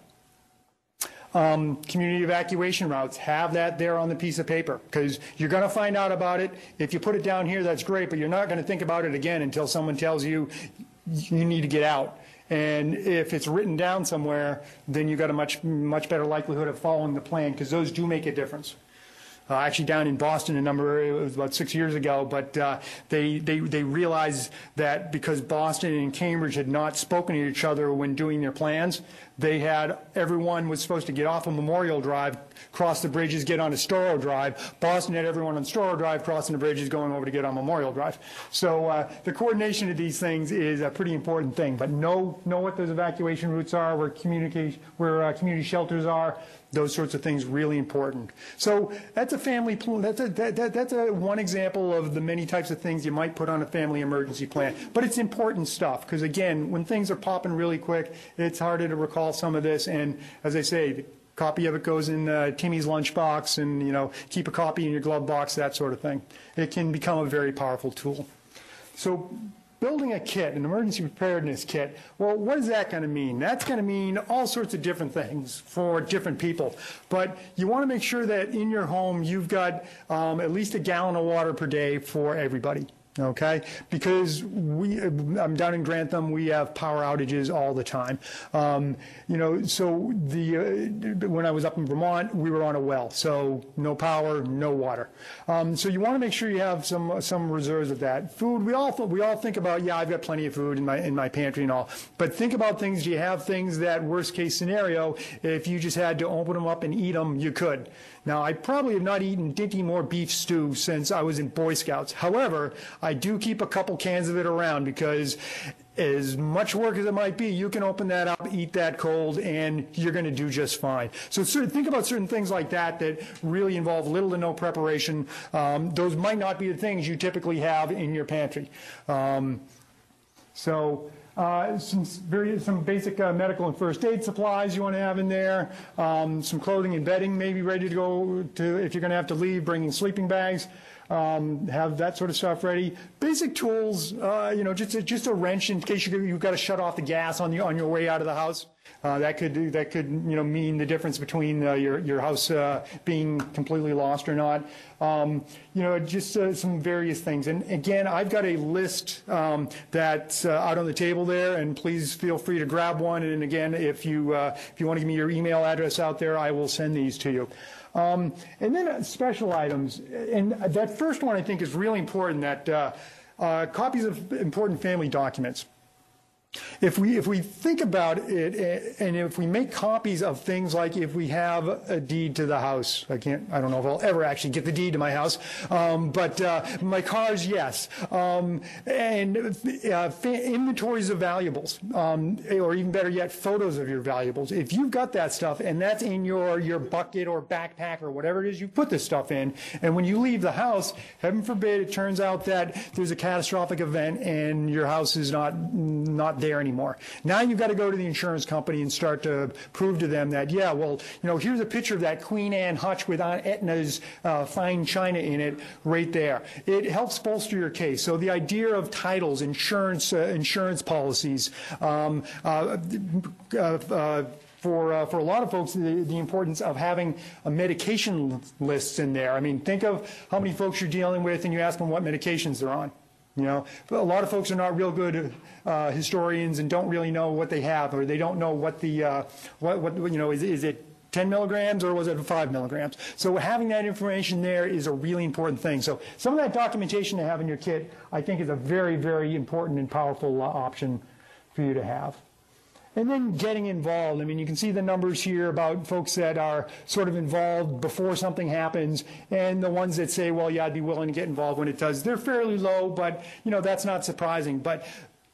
Um, community evacuation routes, have that there on the piece of paper because you're going to find out about it. If you put it down here, that's great, but you're not going to think about it again until someone tells you you need to get out. And if it's written down somewhere, then you've got a much, much better likelihood of following the plan because those do make a difference. Uh, actually, down in Boston, a number it was about six years ago, but uh, they, they they realized that because Boston and Cambridge had not spoken to each other when doing their plans, they had everyone was supposed to get off of Memorial Drive, cross the bridges, get onto Storrow Drive. Boston had everyone on Storrow Drive crossing the bridges, going over to get on Memorial Drive. So uh, the coordination of these things is a pretty important thing. But know know what those evacuation routes are, where communication, where uh, community shelters are. Those sorts of things really important. So that's a family. That's a that, that, that's a one example of the many types of things you might put on a family emergency plan. But it's important stuff because again, when things are popping really quick, it's harder to recall some of this. And as I say, the copy of it goes in uh, Timmy's lunchbox, and you know, keep a copy in your glove box, that sort of thing. It can become a very powerful tool. So building a kit, an emergency preparedness kit, well, what is that going to mean? That's going to mean all sorts of different things for different people. But you want to make sure that in your home you've got um, at least a gallon of water per day for everybody. Okay, because we, I'm down in Grantham, we have power outages all the time. Um, you know, so the uh, when I was up in Vermont, we were on a well, so no power, no water. Um, so you want to make sure you have some some reserves of that. Food, we all we all think about, yeah, I've got plenty of food in my in my pantry and all, but think about things. Do you have things that worst case scenario, if you just had to open them up and eat them, you could. Now, I probably have not eaten Dinty Moore beef stew since I was in Boy Scouts. However, I do keep a couple cans of it around because as much work as it might be, you can open that up, eat that cold, and you're going to do just fine. So sort of think about certain things like that that really involve little to no preparation. Um, those might not be the things you typically have in your pantry. Um, so uh, some very some basic uh, medical and first aid supplies you want to have in there. Um, some clothing and bedding maybe ready to go to if you're going to have to leave. Bringing sleeping bags. Um, have that sort of stuff ready. Basic tools, uh, you know, just a, just a wrench in case you, you've got to shut off the gas on the on your way out of the house. Uh, that could that could you know mean the difference between uh, your your house uh, being completely lost or not. Um, you know, just uh, some various things. And again, I've got a list um, that's uh, out on the table there, and please feel free to grab one. And again, if you if you want to give me your email address out there, I will send these to you. Um, and then uh, special items, and that first one I think is really important. That uh, uh, copies of important family documents. If we, if we think about it, eh, and if we make copies of things like if we have a deed to the house, I can't, I don't know if I'll ever actually get the deed to my house, um, but uh, my cars, yes, um, and uh, inventories of valuables, um, or even better yet, photos of your valuables. If you've got that stuff and that's in your your bucket or backpack or whatever it is you put this stuff in, and when you leave the house, heaven forbid, it turns out that there's a catastrophic event and your house is not not there anymore. Now you've got to go to the insurance company and start to prove to them that, yeah, well, you know, here's a picture of that Queen Anne hutch with Aunt Etna's uh, fine china in it right there. It helps bolster your case. So the idea of titles, insurance, uh, insurance policies, um, uh, uh, uh, for, uh, for a lot of folks, the, the importance of having a medication lists in there. I mean, think of how many folks you're dealing with and you ask them what medications they're on. You know, a lot of folks are not real good uh, historians and don't really know what they have, or they don't know what the uh, what what you know is is it 10 milligrams or was it 5 milligrams? So having that information there is a really important thing. So some of that documentation to have in your kit, I think, is a very very important and powerful uh, option for you to have. And then getting involved. I mean, you can see the numbers here about folks that are sort of involved before something happens, and the ones that say, well, yeah, I'd be willing to get involved when it does. They're fairly low, but, you know, that's not surprising. But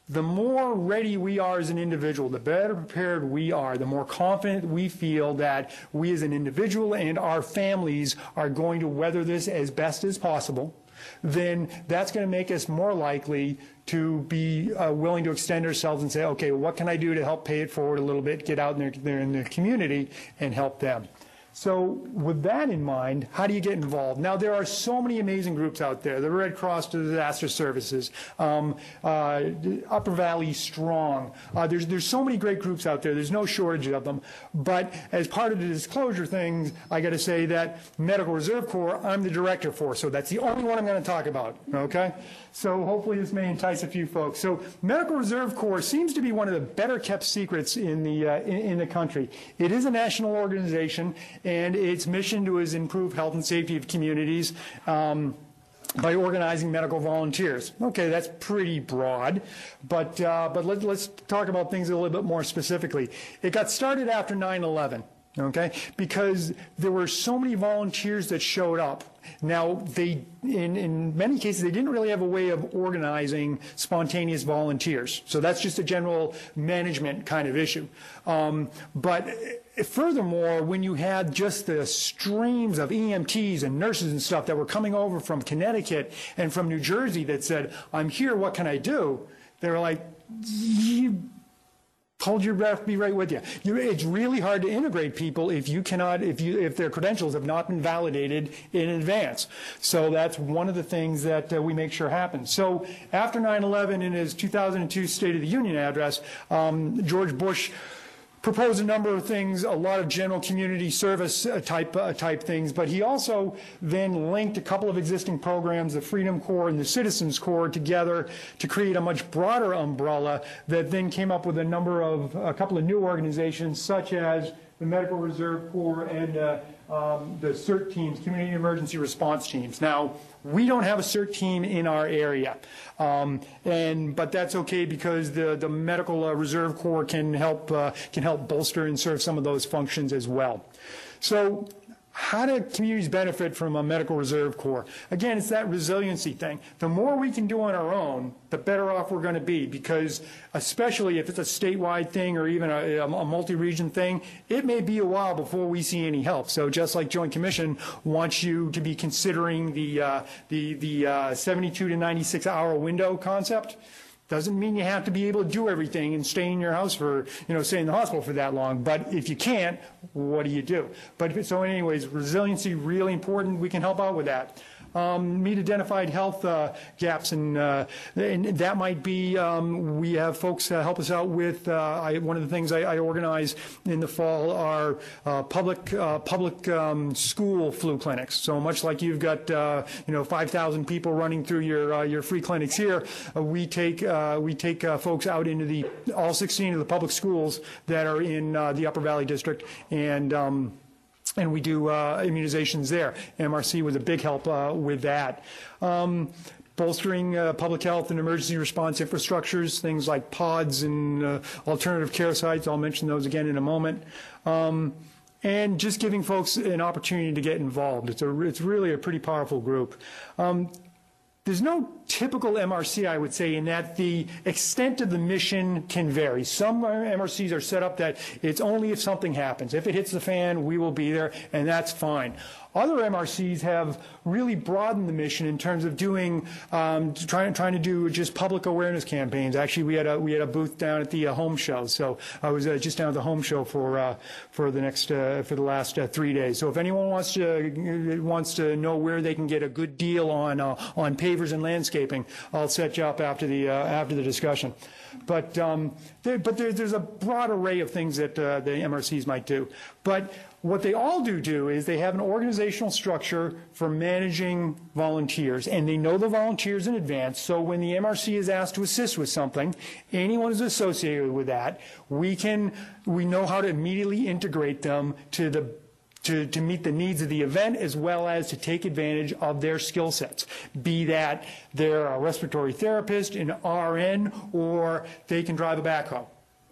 the more ready we are as an individual, the better prepared we are, the more confident we feel that we as an individual and our families are going to weather this as best as possible, then that's going to make us more likely to be uh, willing to extend ourselves and say, okay, what can I do to help pay it forward a little bit, get out in their, in their community and help them. So with that in mind, how do you get involved? Now, there are so many amazing groups out there. The Red Cross Disaster Services, um, uh, Upper Valley Strong. Uh, there's, there's so many great groups out there. There's no shortage of them. But as part of the disclosure things, I got to say that Medical Reserve Corps, I'm the director for. So that's the only one I'm going to talk about, okay? So hopefully this may entice a few folks. So Medical Reserve Corps seems to be one of the better kept secrets in the, uh, in, in the country. It is a national organization and its mission to is improve health and safety of communities. Um, by organizing medical volunteers. Okay, that's pretty broad, but uh, but let, us talk about things a little bit more specifically. It got started after 9/11 okay? Because there were so many volunteers that showed up. Now, they, in, in many cases, they didn't really have a way of organizing spontaneous volunteers. So that's just a general management kind of issue. Um, but furthermore, when you had just the streams of EMTs and nurses and stuff that were coming over from Connecticut and from New Jersey that said, I'm here, what can I do? They were like, you hold your breath, be right with you. you. It's really hard to integrate people if you cannot, if you, if their credentials have not been validated in advance. So that's one of the things that uh, we make sure happens. So after 9/11, in his 2002 State of the Union address, um, George Bush proposed a number of things, a lot of general community service uh, type uh, type things, but he also then linked a couple of existing programs, the Freedom Corps and the Citizens Corps, together to create a much broader umbrella that then came up with a number of a couple of new organizations, such as the Medical Reserve Corps and uh, um, the CERT teams, Community Emergency Response Teams. Now, we don't have a CERT team in our area, um, and but that's okay because the the Medical uh, Reserve Corps can help uh, can help bolster and serve some of those functions as well. So how do communities benefit from a medical reserve corps? Again, it's that resiliency thing. The more we can do on our own, the better off we're going to be because especially if it's a statewide thing or even a, a multi-region thing, it may be a while before we see any help. So just like Joint Commission wants you to be considering the, uh, the, the uh, 72 to 96 hour window concept, doesn't mean you have to be able to do everything and stay in your house for, you know, stay in the hospital for that long. But if you can't, what do you do? But so anyways, resiliency, really important. We can help out with that um, meet identified health uh, gaps, and, uh, and, that might be um, we have folks uh, help us out with. Uh, I, one of the things I, I, organize in the fall are uh, public uh, public um, school flu clinics. So much like you've got you know 5,000 people running through your your free clinics here, we take we take folks out into the all 16 of the public schools that are in the Upper Valley District and. And we do uh, immunizations there. MRC was a big help uh, with that. Um, bolstering uh, public health and emergency response infrastructures, things like pods and uh, alternative care sites. I'll mention those again in a moment. Um, and just giving folks an opportunity to get involved. It's, a, it's really a pretty powerful group. Um, there's no typical MRC, I would say, in that the extent of the mission can vary. Some MRCs are set up that it's only if something happens. If it hits the fan, we will be there, and that's fine. Other MRCs have really broadened the mission in terms of doing, um, trying, trying to do just public awareness campaigns. Actually, we had a, we had a booth down at the uh, home show. So I was uh, just down at the home show for, uh, for the next, uh, for the last uh, three days. So if anyone wants to, wants to know where they can get a good deal on, uh, on pavers and landscape landscaping. I'll set you up after the, uh, after the discussion. But, um, there, but there, there's a broad array of things that uh, the MRCs might do. But what they all do do is they have an organizational structure for managing volunteers, and they know the volunteers in advance. So when the MRC is asked to assist with something, anyone who's associated with that, we can we know how to immediately integrate them to the to, to meet the needs of the event as well as to take advantage of their skill sets. Be that they're a respiratory therapist, an RN, or they can drive a backhoe.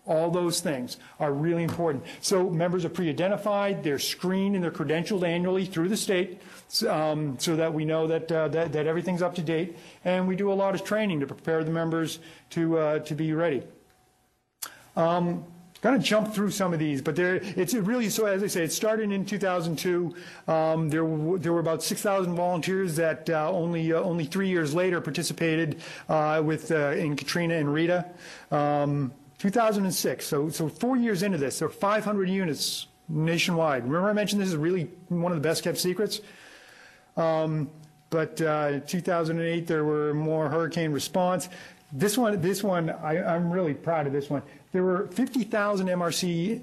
All those things are really important. So members are pre-identified, they're screened and they're credentialed annually through the state um, so that we know that, uh, that, that everything's up to date. And we do a lot of training to prepare the members to, uh, to be ready. Um, Going to jump through some of these, but there, it's really, so as I say, it started in 2002. Um, there, were, there were about 6,000 volunteers that uh, only, uh, only three years later participated uh, with, uh, in Katrina and Rita. Um, 2006, so, so four years into this, there are 500 units nationwide. Remember I mentioned this is really one of the best kept secrets? Um, but uh, 2008, there were more hurricane response. This one, this one, I, I'm really proud of this one. There were 50,000 MRC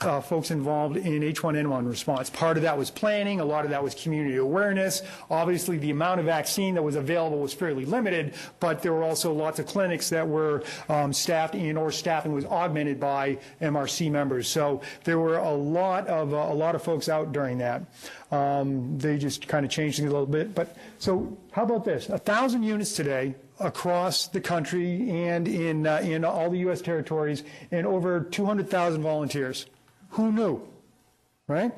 uh, folks involved in H1N1 response. Part of that was planning, a lot of that was community awareness. Obviously, the amount of vaccine that was available was fairly limited, but there were also lots of clinics that were um, staffed and or staffing was augmented by MRC members. So there were a lot of uh, a lot of folks out during that. Um, they just kind of changed things a little bit. But so how about this? A thousand units today across the country and in, uh, in all the U.S. territories, and over 200,000 volunteers. Who knew? Right?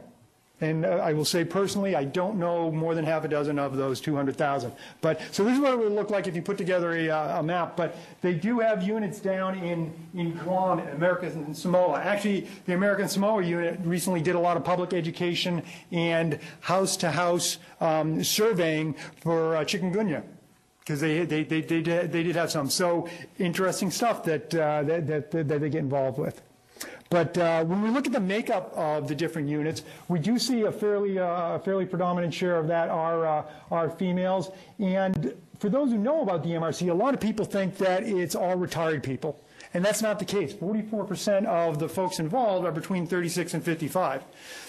And uh, I will say personally, I don't know more than half a dozen of those 200,000. But so this is what it would look like if you put together a, uh, a map. But they do have units down in, in Guam, America and Samoa. Actually, the American Samoa unit recently did a lot of public education and house-to-house um, surveying for uh, chikungunya because they, they, they, they, did, they did have some. So interesting stuff that, uh, that, that, that, they get involved with. But uh, when we look at the makeup of the different units, we do see a fairly, uh, fairly predominant share of that are, uh, are females. And for those who know about the MRC, a lot of people think that it's all retired people. And that's not the case. 44% of the folks involved are between 36 and 55.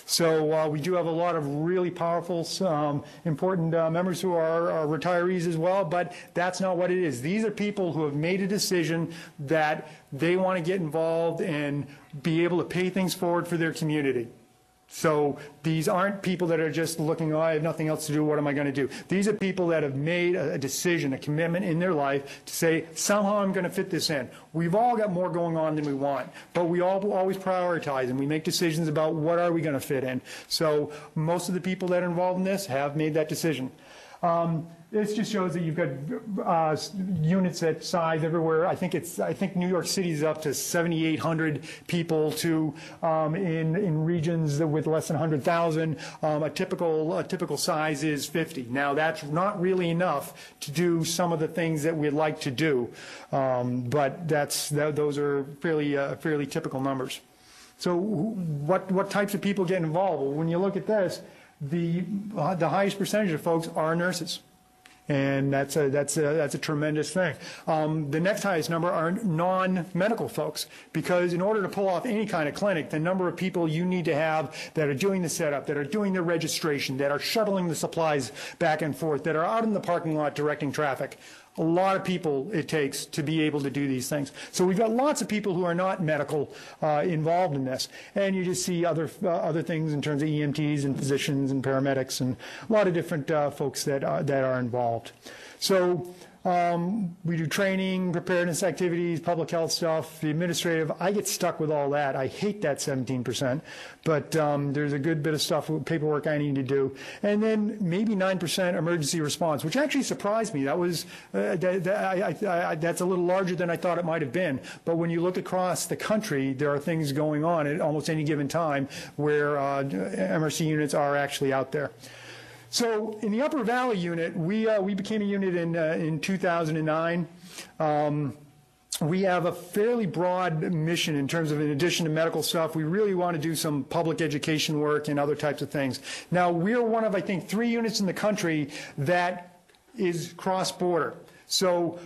So uh, we do have a lot of really powerful, um, important uh, members who are, are, retirees as well, but that's not what it is. These are people who have made a decision that they want to get involved and be able to pay things forward for their community. So these aren't people that are just looking, oh, I have nothing else to do, what am I going to do? These are people that have made a decision, a commitment in their life to say, somehow I'm going to fit this in. We've all got more going on than we want, but we all always prioritize and we make decisions about what are we going to fit in. So most of the people that are involved in this have made that decision. Um, this just shows that you've got uh, units that size everywhere. I think it's I think New York City is up to 7,800 people to um, in in regions with less than 100,000. Um, a typical a typical size is 50. Now that's not really enough to do some of the things that we'd like to do, um, but that's that, those are fairly uh, fairly typical numbers. So what what types of people get involved? Well, when you look at this, the uh, the highest percentage of folks are nurses and that's a that's a that's a tremendous thing. Um, the next highest number are non-medical folks, because in order to pull off any kind of clinic, the number of people you need to have that are doing the setup, that are doing the registration, that are shuttling the supplies back and forth, that are out in the parking lot directing traffic, a lot of people it takes to be able to do these things. So we've got lots of people who are not medical uh, involved in this, and you just see other uh, other things in terms of EMTs and physicians and paramedics and a lot of different uh, folks that are, that are involved. So um, we do training, preparedness activities, public health stuff, the administrative. I get stuck with all that. I hate that 17%, but um, there's a good bit of stuff, paperwork I need to do. And then maybe 9% emergency response, which actually surprised me. That was, uh, that, that, I, I, that's a little larger than I thought it might have been. But when you look across the country, there are things going on at almost any given time where uh, MRC units are actually out there. So in the Upper Valley unit, we, uh, we became a unit in, uh, in 2009. Um, we have a fairly broad mission in terms of, in addition to medical stuff, we really want to do some public education work and other types of things. Now, we're one of, I think, three units in the country that is cross-border. So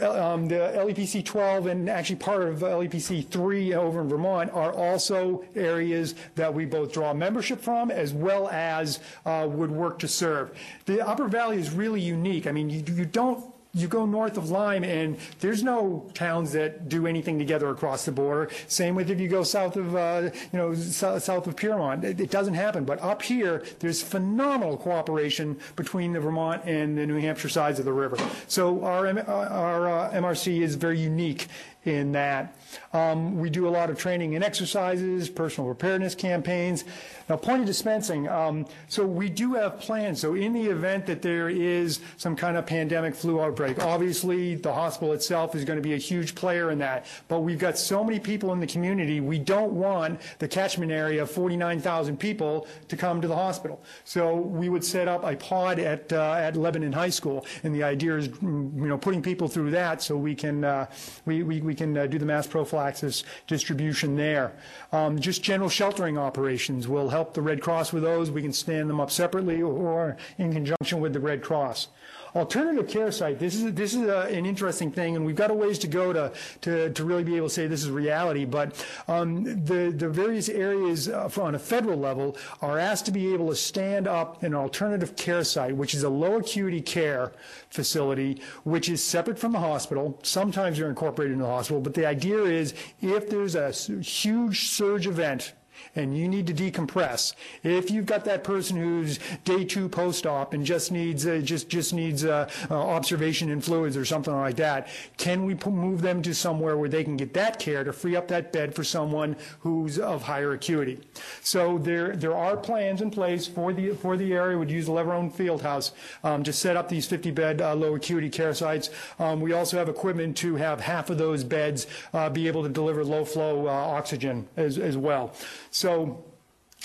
um, the LEPC 12 and actually part of LEPC 3 over in Vermont are also areas that we both draw membership from as well as uh, would work to serve. The Upper Valley is really unique. I mean, you, you don't you go north of Lyme, and there's no towns that do anything together across the border. Same with if you go south of, uh, you know, south, south of Piermont. It, it, doesn't happen. But up here, there's phenomenal cooperation between the Vermont and the New Hampshire sides of the river. So our, our uh, MRC is very unique in that. Um, we do a lot of training and exercises, personal preparedness campaigns. Now, point of dispensing. Um, so we do have plans. So in the event that there is some kind of pandemic flu outbreak, obviously the hospital itself is going to be a huge player in that. But we've got so many people in the community. We don't want the catchment area of 49,000 people to come to the hospital. So we would set up a pod at uh, at Lebanon High School, and the idea is, you know, putting people through that so we can uh, we, we we can uh, do the mass prophylaxis distribution there. Um, just general sheltering operations We'll help the Red Cross with those. We can stand them up separately or in conjunction with the Red Cross. Alternative care site, this is, this is a, an interesting thing, and we've got a ways to go to, to, to really be able to say this is reality, but um, the, the various areas uh, on a federal level are asked to be able to stand up an alternative care site, which is a low acuity care facility, which is separate from the hospital. Sometimes they're incorporated in the hospital, but the idea is if there's a huge surge event and you need to decompress. If you've got that person who's day two post-op and just needs uh, just just needs uh, uh, observation in fluids or something like that, can we move them to somewhere where they can get that care to free up that bed for someone who's of higher acuity? So there there are plans in place for the for the area. Would use Leverone Fieldhouse um, to set up these 50-bed uh, low acuity care sites. Um, we also have equipment to have half of those beds uh, be able to deliver low flow uh, oxygen as as well. So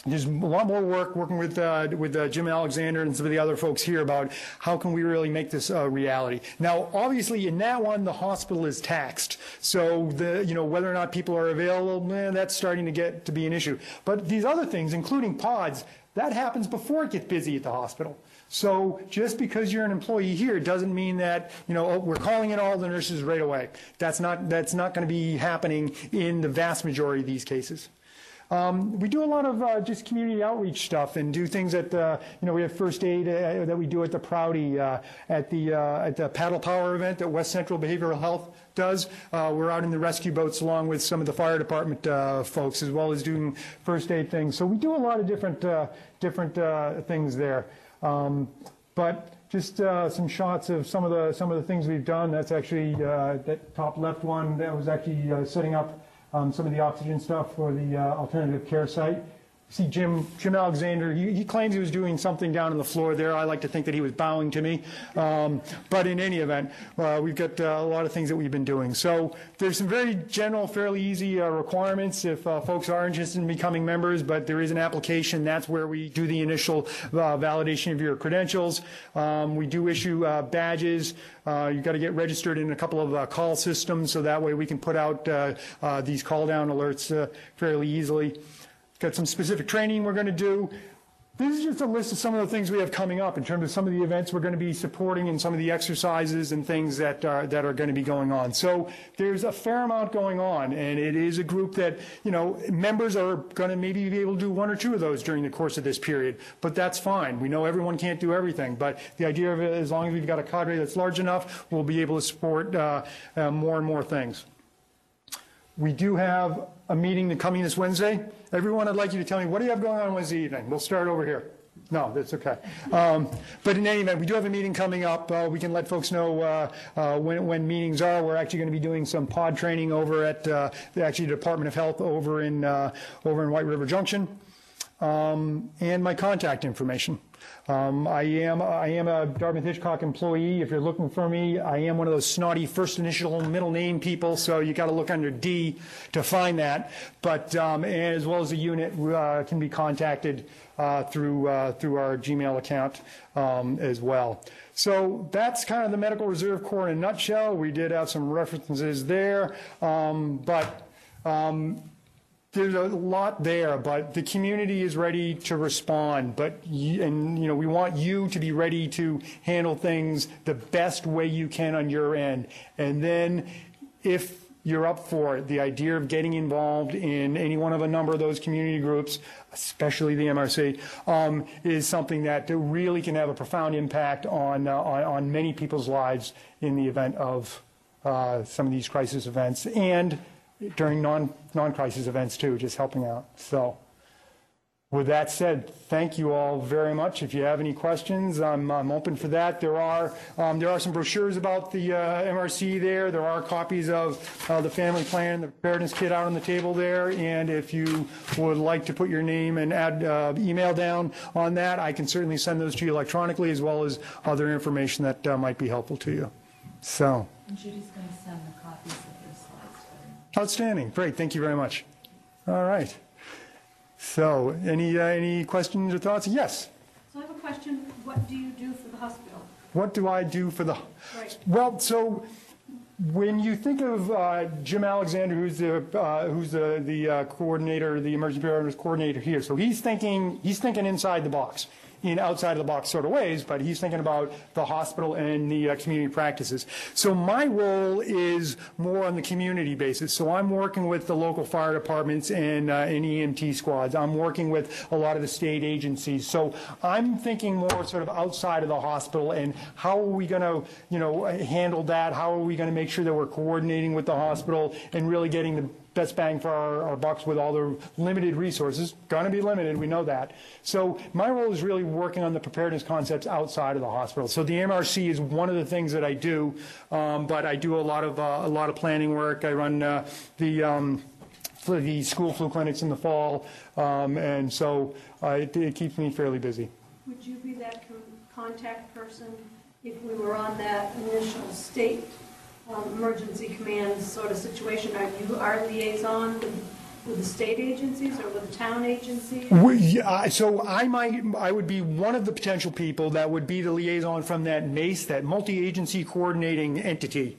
there's a lot more work working with uh, with uh, Jim Alexander and some of the other folks here about how can we really make this a reality. Now, obviously, in that one, the hospital is taxed, so the you know whether or not people are available, eh, that's starting to get to be an issue. But these other things, including pods, that happens before it gets busy at the hospital. So just because you're an employee here doesn't mean that you know oh, we're calling in all the nurses right away. That's not that's not going to be happening in the vast majority of these cases. Um, we do a lot of uh, just community outreach stuff and do things at the, you know, we have first aid uh, that we do at the Prouty, uh, at the uh, at the paddle power event that West Central Behavioral Health does. Uh, we're out in the rescue boats along with some of the fire department uh, folks as well as doing first aid things. So we do a lot of different different things there. Um, but just uh, some shots of some of the some of the things we've done. That's actually uh, that top left one. That was actually uh, setting up um, some of the oxygen stuff for the uh, alternative care site see Jim, Jim Alexander, he, he, claims he was doing something down on the floor there. I like to think that he was bowing to me. Um, but in any event, uh, we've got uh, a lot of things that we've been doing. So there's some very general, fairly easy uh, requirements if uh, folks are interested in becoming members, but there is an application. That's where we do the initial uh, validation of your credentials. Um, we do issue uh, badges. you've got to get registered in a couple of call systems so that way we can put out these call down alerts fairly easily. Got some specific training we're going to do. This is just a list of some of the things we have coming up in terms of some of the events we're going to be supporting and some of the exercises and things that are, that are going to be going on. So there's a fair amount going on, and it is a group that, you know, members are going to maybe be able to do one or two of those during the course of this period, but that's fine. We know everyone can't do everything, but the idea of it, as long as we've got a cadre that's large enough, we'll be able to support uh, uh, more and more things. We do have a meeting coming this Wednesday. Everyone, I'd like you to tell me, what do you have going on Wednesday evening? We'll start over here. No, that's okay. Um, but in any event, we do have a meeting coming up. Uh, we can let folks know uh, uh, when, when, meetings are. We're actually going to be doing some pod training over at uh, the actually Department of Health over in uh, over in White River Junction, um, and my contact information. Um, I am I am a Dartmouth Hitchcock employee. If you're looking for me, I am one of those snotty first initial middle name people, so you got to look under D to find that. But um, as well as the unit uh, can be contacted uh, through uh, through our Gmail account um, as well. So that's kind of the Medical Reserve Corps in a nutshell. We did have some references there, um, but um, there's a lot there, but the community is ready to respond. But, and, you know, we want you to be ready to handle things the best way you can on your end. And then if you're up for it, the idea of getting involved in any one of a number of those community groups, especially the MRC, um, is something that really can have a profound impact on, uh, on, on many people's lives in the event of uh, some of these crisis events and during non, non-crisis events too, just helping out. So with that said, thank you all very much. If you have any questions, I'm, I'm open for that. There are, um, there are some brochures about the uh, MRC there. There are copies of uh, the family plan, the preparedness kit out on the table there. And if you would like to put your name and add uh, email down on that, I can certainly send those to you electronically as well as other information that uh, might be helpful to you. So, Judy's going to send the outstanding. Great. Thank you very much. All right. So, any, uh, any questions or thoughts? Yes. So I have a question, what do you do for the hospital? What do I do for the? Right. Well, so when you think of uh, Jim Alexander, who's the uh, who's the the uh, coordinator, the emergency preparedness coordinator here, so he's thinking he's thinking inside the box. In outside of the box sort of ways, but he's thinking about the hospital and the uh, community practices. So my role is more on the community basis. So I'm working with the local fire departments and, uh, and EMT squads. I'm working with a lot of the state agencies. So I'm thinking more sort of outside of the hospital and how are we going to, you know, handle that? How are we going to make sure that we're coordinating with the hospital and really getting the best bang for our, our bucks with all the limited resources. Going to be limited, we know that. So my role is really working on the preparedness concepts outside of the hospital. So the MRC is one of the things that I do, um, but I do a lot of uh, a lot of planning work. I run uh, the um, the school flu clinics in the fall, um, and so uh, it, it keeps me fairly busy. Would you be that contact person if we were on that initial state um, emergency command sort of situation? Are you our liaison with with the state agencies or with the town agencies? We- yeah, So I might, I would be one of the potential people that would be the liaison from that MACE, that multi-agency coordinating entity.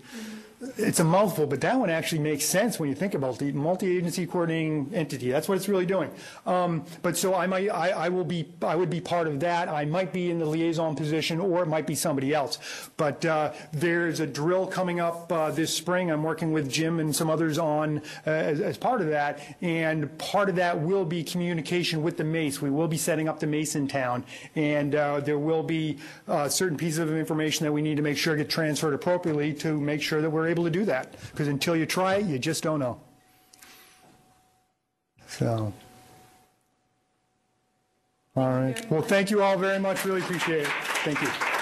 It's a mouthful, but that one actually makes sense when you think about the multi-agency coordinating entity. That's what it's really doing. Um, But so I might, I, I will be, I would be part of that. I might be in the liaison position, or it might be somebody else. But uh, there's a drill coming up uh, this spring. I'm working with Jim and some others on uh, as, as part of that, and part of that will be communication with the MACE. We will be setting up the MACE in town, and uh, there will be uh, certain pieces of information that we need to make sure get transferred appropriately to make sure that we're able to do that. Because until you try you just don't know. So. All right. Well, thank you all very much. Really appreciate it. Thank you.